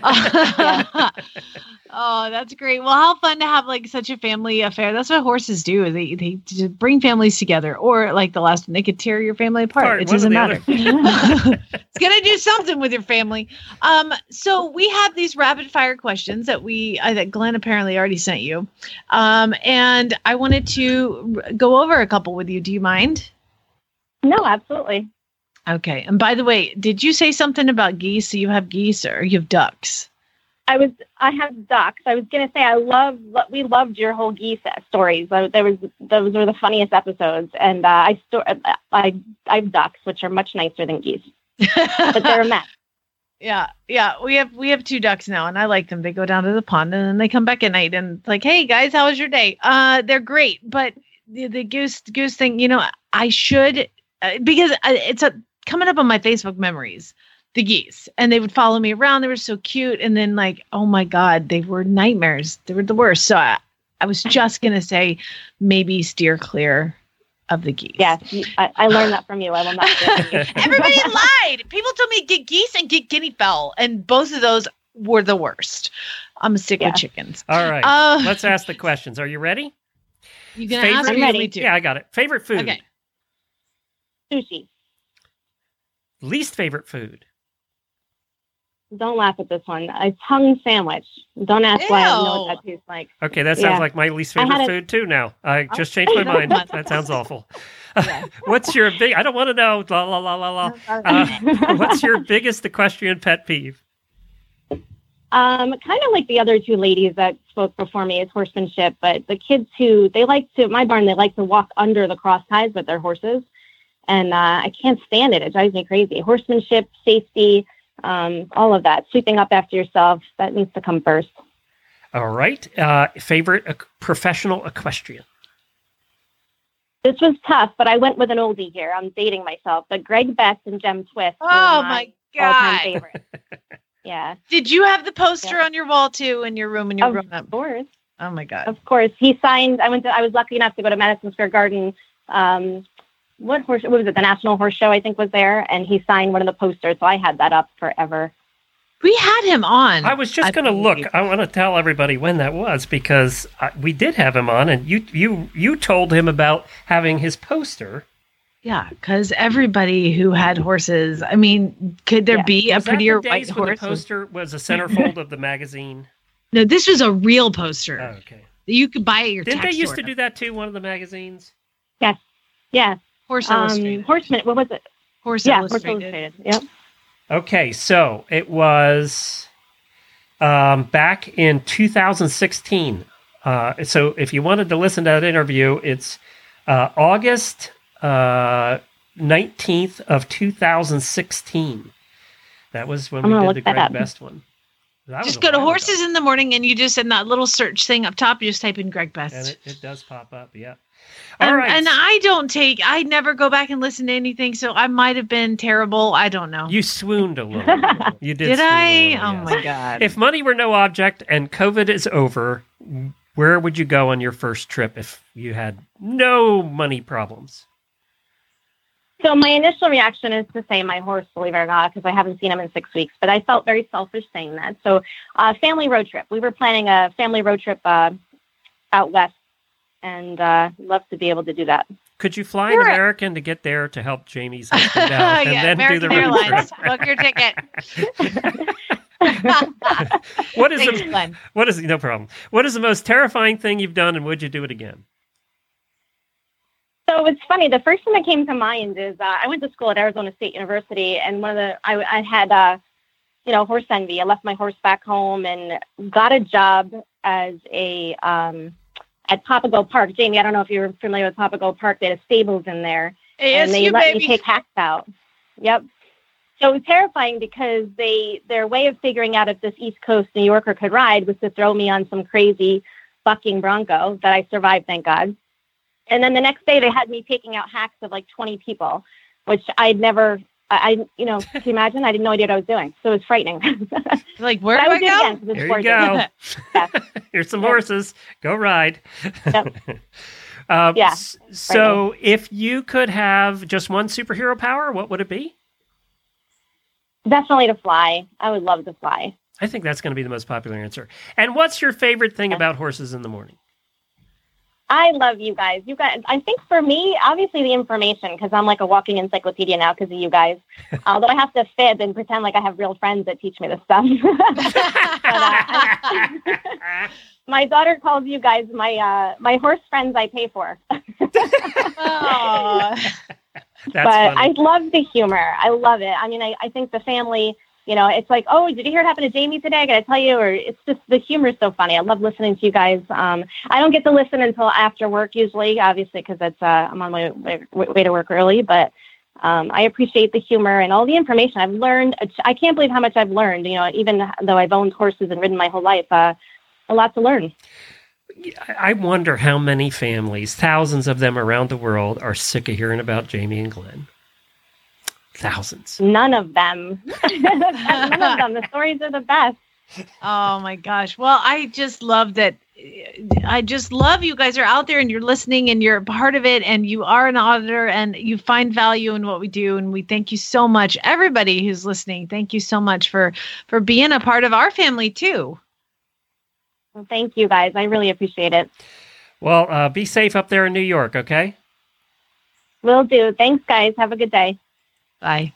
oh, that's great. Well, how fun to have like such a family affair. That's what horses do. They they bring families together, or like the last one, they could tear your family apart. Apart, it doesn't matter. it's gonna do something with your family. Um, so we have these rapid fire questions that we uh, that Glenn apparently already sent you, um, and I wanted to r- go over a couple with you. Do you mind? No, absolutely. Okay. And by the way, did you say something about geese? So you have geese or you have ducks? I was I have ducks. I was gonna say I love we loved your whole geese stories. There was those were the funniest episodes, and uh, I store I I have ducks, which are much nicer than geese, but they're a mess. Yeah, yeah, we have we have two ducks now, and I like them. They go down to the pond and then they come back at night and it's like, hey guys, how was your day? Uh, they're great, but the, the goose goose thing, you know, I should uh, because uh, it's a coming up on my Facebook memories. The geese, and they would follow me around. They were so cute, and then like, oh my god, they were nightmares. They were the worst. So I, I was just gonna say, maybe steer clear of the geese. Yes, you- I, I learned that from you. I will not. do it. Everybody lied. People told me get geese and get guinea fowl, and both of those were the worst. I'm sick Yeah. with chickens. All right. Uh, Let's ask the questions. Are you ready? You gonna Favorite- ask I'm me ready. Yeah, I got it. Favorite food. Okay. Sushi. Least favorite food. don't laugh at this one. A tongue sandwich. Don't ask why I know what that tastes like. Okay, that sounds Yeah. like my least favorite it- food too. Now I Oh, just changed my mind. That sounds awful. Yeah. What's your big? I don't want to know. La la la la la. Uh, what's your biggest equestrian pet peeve? Um, kind of like the other two ladies that spoke before me, is horsemanship. But the kids who they like to my barn, they like to walk under the cross ties with their horses, and uh, I can't stand it. It drives me crazy. Horsemanship, safety, um, all of that. Sweeping up after yourself that needs to come first. All right. Uh, favorite uh, professional equestrian. This was tough, but I went with an oldie here. I'm dating myself, but Greg Best and Gem Twist. were Oh my all-time god! favorite. Yeah, Did you have the poster Yeah. on your wall too in your room when you were of growing up? course. Oh my god! Of course, he signed. I went to. I was lucky enough to go to Madison Square Garden. Um, what horse? What was it? The National Horse Show, I think, was there, and he signed one of the posters. So I had that up forever. We had him on. I was just going to look. I want to tell everybody when that was because uh, we did have him on, and you you you told him about having his poster. Yeah, because everybody who had horses. I mean, could there Yeah. be a Was that prettier the white when horse? The poster was a centerfold of the magazine. No, this was a real poster. Oh, okay. You could buy it your Didn't they used store. to do that too? One of the magazines. Yes. Yeah, Horse um, Illustrated. Horseman. What was it? Horse yeah, Horse Illustrated. Illustrated. Yep. Okay, so it was um, back in 2016. Uh, so if you wanted to listen to that interview, it's uh, August uh, 19th of 2016. That was when I'm we did the look Greg. Best one. That Just go to while ago. horses in the morning, and you just in that little search thing up top. You just type in Greg Best. and it, it does pop up. Yeah. All and, right. and I don't take. I never go back and listen to anything, so I might have been terrible. I don't know. you swooned a little. You did. Did swoon a I? little, oh yes. my god! If money were no object and COVID is over, where would you go on your first trip if you had no money problems? So my initial reaction is to say my horse, believe it or not, because I haven't seen him in six weeks. But I felt very selfish saying that. So, uh, family road trip. We were planning a family road trip uh, out west, and uh, love to be able to do that. Could you fly Sure. an American to get there to help Jamie's husband out and yeah, then American do the Airlines. Book your ticket. What is Thanks, the, Glenn. what is no problem? What is the most terrifying thing you've done, and would you do it again? So it's funny. The first thing that came to mind is uh, I went to school at Arizona State University, and one of the I, I had uh, you know horse envy. I left my horse back home and got a job as a um, at Papago Park. Jamie, I don't know if you're familiar with Papago Park. They had stables in there, Yes, and they let baby. me take hacks out. Yep. So it was terrifying because they their way of figuring out if this East Coast New Yorker could ride was to throw me on some crazy bucking bronco that I survived, thank God. And then the next day they had me taking out hacks of like 20 people, which I'd never, I, I you know, can you imagine? I had no idea what I was doing. So it was frightening. like where but do I I would do go? again 'cause it's Here you go. Yeah. Here's some Yeah. horses. Go ride. Yep. Um, Yeah, So, if you could have just one superhero power, what would it be? Definitely to fly. I would love to fly. I think that's going to be the most popular answer. And what's your favorite thing about horses in the morning? I love you guys. You guys, I think for me, obviously the information, because I'm like a walking encyclopedia now because of you guys. Although I have to fib and pretend like I have real friends that teach me this stuff. my daughter calls you guys my uh, my horse friends I pay for. Aw. That's but funny. I love the humor. I love it. I mean, I, I think the family, you know, it's like, oh, did you hear it happen to Jamie today? I got to tell you, or it's just the humor is so funny. I love listening to you guys. Um, I don't get to listen until after work usually, obviously, because it's uh, I'm on my way, way to work early. But um, I appreciate the humor and all the information I've learned. I can't believe how much I've learned. You know, even though I've owned horses and ridden my whole life, uh, a lot to learn. I wonder how many families, thousands of them around the world, are sick of hearing about Jamie and Glenn. Thousands. None of them. None of them. The stories are the best. Oh my gosh. Well, I just love that. I just love you guys are out there and you're listening and you're a part of it and you are an auditor and you find value in what we do and we thank you so much everybody who's listening. Thank you so much for for being a part of our family too. Well, thank you guys. I really appreciate it. Well, uh, be safe up there in New York, okay? Will do. Thanks, guys. Have a good day. Bye.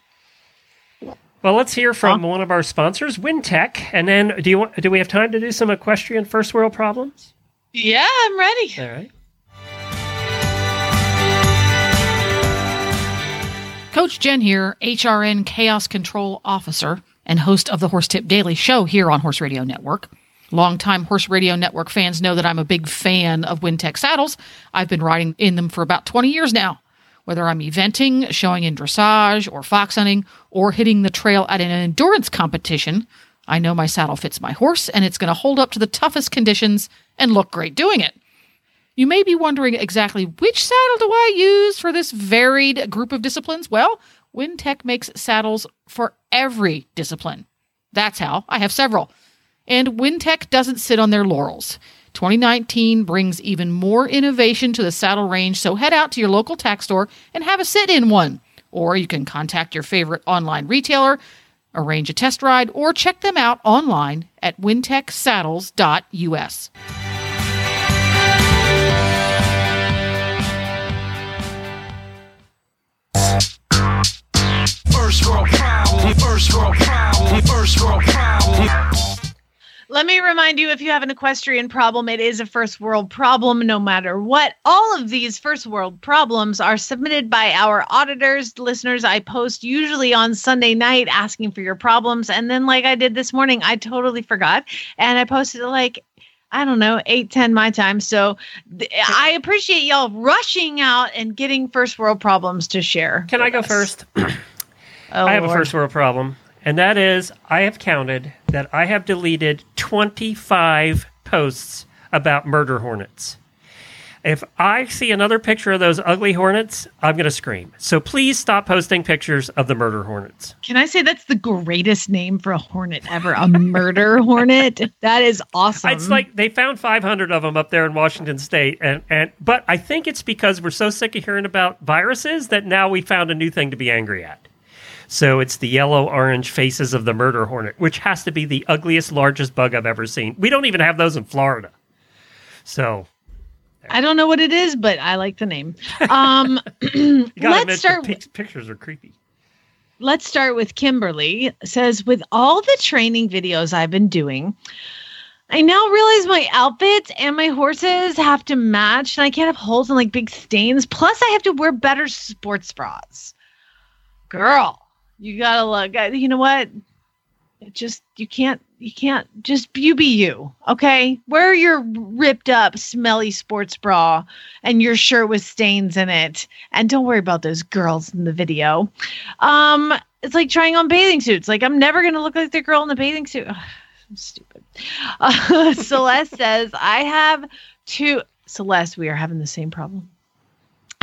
Well, Well, let's hear from one of our sponsors, Wintec, and then do you want, do we have time to do some equestrian first world problems? Yeah, I'm ready. All right. Coach Jen here, HRN Chaos Control Officer and host of the Horse Tip Daily Show here on Horse Radio Network. Longtime Horse Radio Network fans know that I'm a big fan of Wintec saddles. I've been riding in them for about 20 years now. Whether I'm eventing, showing in dressage, or fox hunting, or hitting the trail at an endurance competition, I know my saddle fits my horse and it's going to hold up to the toughest conditions and look great doing it. You may be wondering exactly which saddle do I use for this varied group of disciplines? Well, Wintec makes saddles for every discipline. That's how I have several. And Wintec doesn't sit on their laurels. 2019 brings even more innovation to the saddle range, so head out to your local tack store and have a sit in one. Or you can contact your favorite online retailer, arrange a test ride, or check them out online at wintecsaddles.us. First world problem, first world problem, first world problem. Let me remind you if you have an equestrian problem, it is a first world problem no matter what. All of these first world problems are submitted by our auditors, listeners. I post usually on Sunday night asking for your problems. And then, like I did this morning, I totally forgot. And I posted like I don't know, 8, 10 my time. So th- I appreciate y'all rushing out and getting first world problems to share. Can I go us. first? Oh, I have a first world problem, and that is I have counted that I have deleted 25 posts about murder hornets. If I see another picture of those ugly hornets, I'm going to scream. So please stop posting pictures of the murder hornets. Can I say that's the greatest name for a hornet ever? A murder hornet? That is awesome. It's like they found 500 of them up there in Washington State, and and but I think it's because we're so sick of hearing about viruses that now we found a new thing to be angry at. So it's the yellow orange faces of the murder hornet, which has to be the ugliest, largest bug I've ever seen. We don't even have those in Florida. So I don't know what it is, but I like the name. Um, let's admit, start. pic- pictures are creepy. let's start with Kimberly. Says with all the training videos I've been doing, I now realize my outfits and my horses have to match, and I can't have holes and like big stains. Plus, I have to wear better sports bras. Girl, you gotta look. You know what? It just you can't. You can't just you be you, okay? Wear your ripped up, smelly sports bra and your shirt with stains in it, and don't worry about those girls in the video. Um, it's like trying on bathing suits. Like I'm never gonna look like the girl in the bathing suit. Ugh, I'm stupid. Uh, Celeste says I have two. Celeste, we are having the same problem.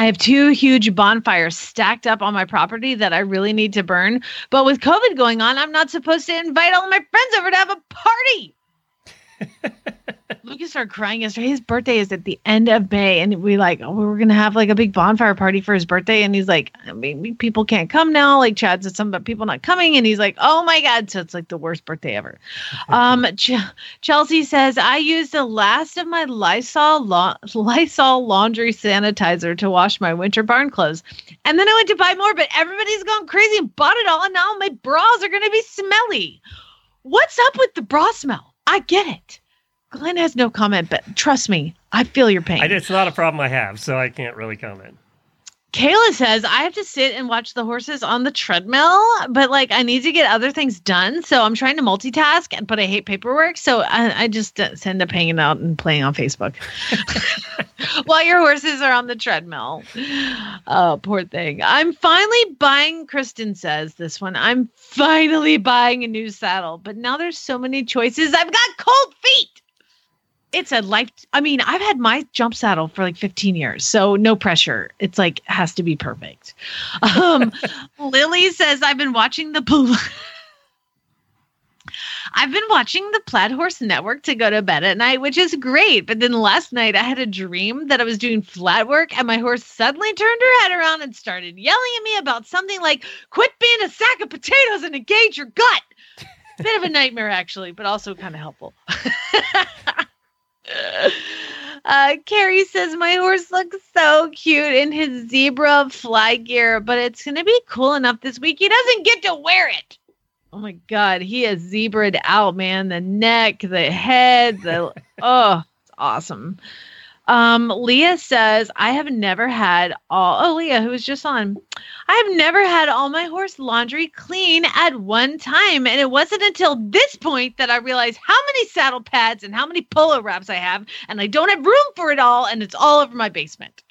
I have two huge bonfires stacked up on my property that I really need to burn. But with COVID going on, I'm not supposed to invite all my friends over to have a party. Lucas started crying yesterday. His birthday is at the end of May, and we like oh, we were gonna have like a big bonfire party for his birthday, and he's like, I mean, people can't come now. Like Chad said, some about people not coming, and he's like, oh my god, so it's like the worst birthday ever. um, Ch- Chelsea says I used the last of my Lysol la- Lysol laundry sanitizer to wash my winter barn clothes, and then I went to buy more, but everybody's gone crazy and bought it all, and now my bras are gonna be smelly. What's up with the bra smell? I get it. Glenn has no comment, but trust me, I feel your pain. I, it's not a problem I have, so I can't really comment. Kayla says I have to sit and watch the horses on the treadmill, but like I need to get other things done. So I'm trying to multitask, and but I hate paperwork. So I, I just uh, end up hanging out and playing on Facebook while your horses are on the treadmill. Oh, poor thing. I'm finally buying, Kristen says this one. I'm finally buying a new saddle, but now there's so many choices. I've got cold feet it's a life i mean i've had my jump saddle for like 15 years so no pressure it's like has to be perfect um lily says i've been watching the I've been watching the Plaid Horse Network to go to bed at night, which is great. But then last night I had a dream that I was doing flat work and my horse suddenly turned her head around and started yelling at me about something like, quit being a sack of potatoes and engage your gut. Bit of a nightmare, actually, but also kind of helpful. Uh, Carrie says my horse looks so cute in his zebra fly gear, but it's gonna be cool enough this week. He doesn't get to wear it. Oh my god, he is zebraed out, man. The neck, the head, the oh, it's awesome. Um, Leah says, I have never had all oh Leah, who was just on. I have never had all my horse laundry clean at one time. And it wasn't until this point that I realized how many saddle pads and how many polo wraps I have, and I don't have room for it all, and it's all over my basement.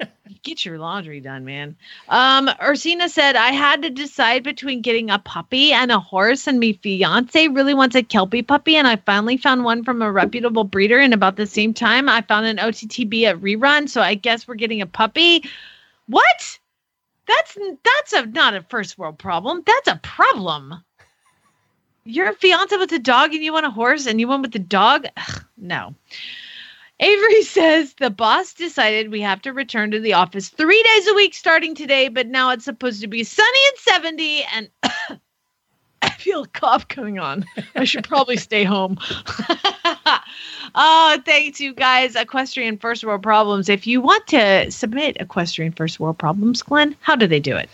Get your laundry done, man. Um, Ursina said, I had to decide between getting a puppy and a horse, and my fiance really wants a Kelpie puppy, and I finally found one from a reputable breeder. And about the same time, I found an OTTB at rerun, so I guess we're getting a puppy. What? That's that's a not a first world problem. That's a problem. Your fiance with a dog and you want a horse and you want with the dog? Ugh, no. Avery says the boss decided we have to return to the office three days a week starting today, but now it's supposed to be sunny and 70 and I feel a cough coming on. I should probably stay home. oh, thanks you guys. Equestrian First World Problems. If you want to submit Equestrian First World Problems, Glenn, how do they do it?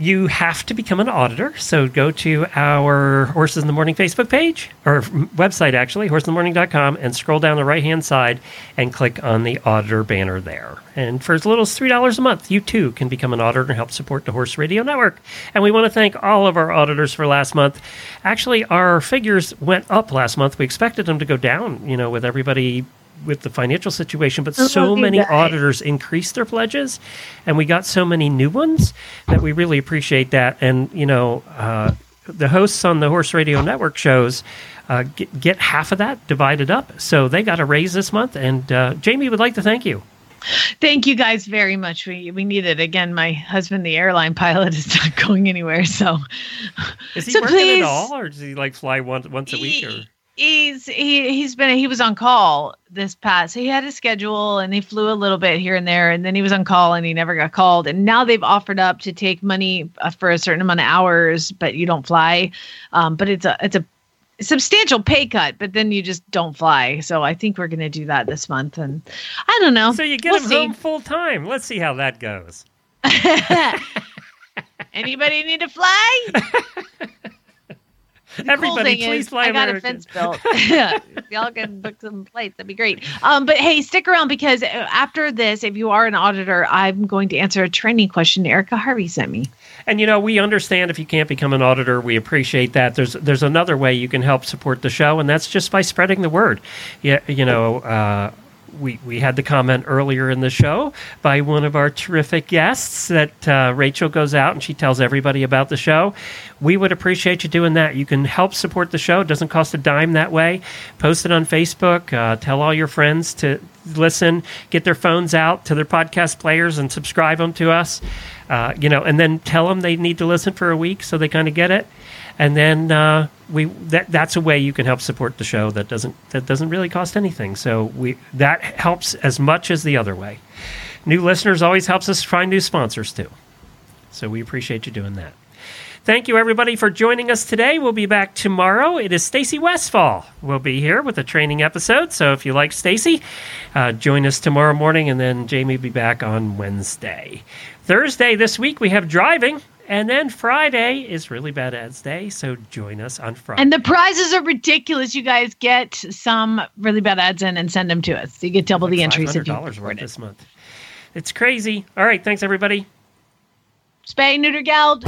You have to become an auditor. So go to our Horses in the Morning Facebook page or website, actually, horseinthemorning.com, and scroll down the right hand side and click on the auditor banner there. And for as little as $3 a month, you too can become an auditor and help support the Horse Radio Network. And we want to thank all of our auditors for last month. Actually, our figures went up last month. We expected them to go down, you know, with everybody with the financial situation, but so many auditors increased their pledges, and we got so many new ones that we really appreciate that. And you know, uh, the hosts on the Horse Radio Network shows uh, get, get, half of that divided up, so they got a raise this month. And uh, Jamie would like to thank you. Thank you guys very much. We we need it again. My husband, the airline pilot, is not going anywhere. So, is he so working please, at all, or does he like fly once once a week? Or he's he he's been he was on call this past he had a schedule and he flew a little bit here and there and then he was on call and he never got called. And now they've offered up to take money uh, for a certain amount of hours but you don't fly. Um, but it's a it's a substantial pay cut but then you just don't fly. So i think we're going to do that this month and i don't know. So you get we'll him see. home full time let's see how that goes. Anybody need to fly Everybody, cool please is, fly I got American. a fence built. if y'all can book some flights, that'd be great. Um, but hey, stick around because uh, after this, if you are an auditor, I'm going to answer a training question Erica Harvey sent me. And you know, we understand if you can't become an auditor, we appreciate that. There's there's another way you can help support the show, and that's just by spreading the word. Yeah, you know. Uh, we, we had the comment earlier in the show by one of our terrific guests that uh, Rachael goes out and she tells everybody about the show. We would appreciate you doing that. You can help support the show. It doesn't cost a dime that way. Post it on Facebook. Uh, tell all your friends to listen. Get their phones out to their podcast players and subscribe them to us. Uh, you know, and then tell them they need to listen for a week so they kind of get it and then uh, we that that's a way you can help support the show that doesn't that doesn't really cost anything. So we that helps as much as the other way. New listeners always helps us find new sponsors too. So we appreciate you doing that. Thank you everybody for joining us today. We'll be back tomorrow. It is Stacy Westfall. We'll be here with a training episode. So if you like Stacy, uh, join us tomorrow morning, and then Jamie will be back on Wednesday. Thursday this week we have driving. And then Friday is really bad ads day, so join us on Friday. And the prizes are ridiculous. You guys get some really bad ads in and send them to us. You get double like the entries if you $500 worth it. this month. It's crazy. All right, thanks everybody. Spay, neuter, geld.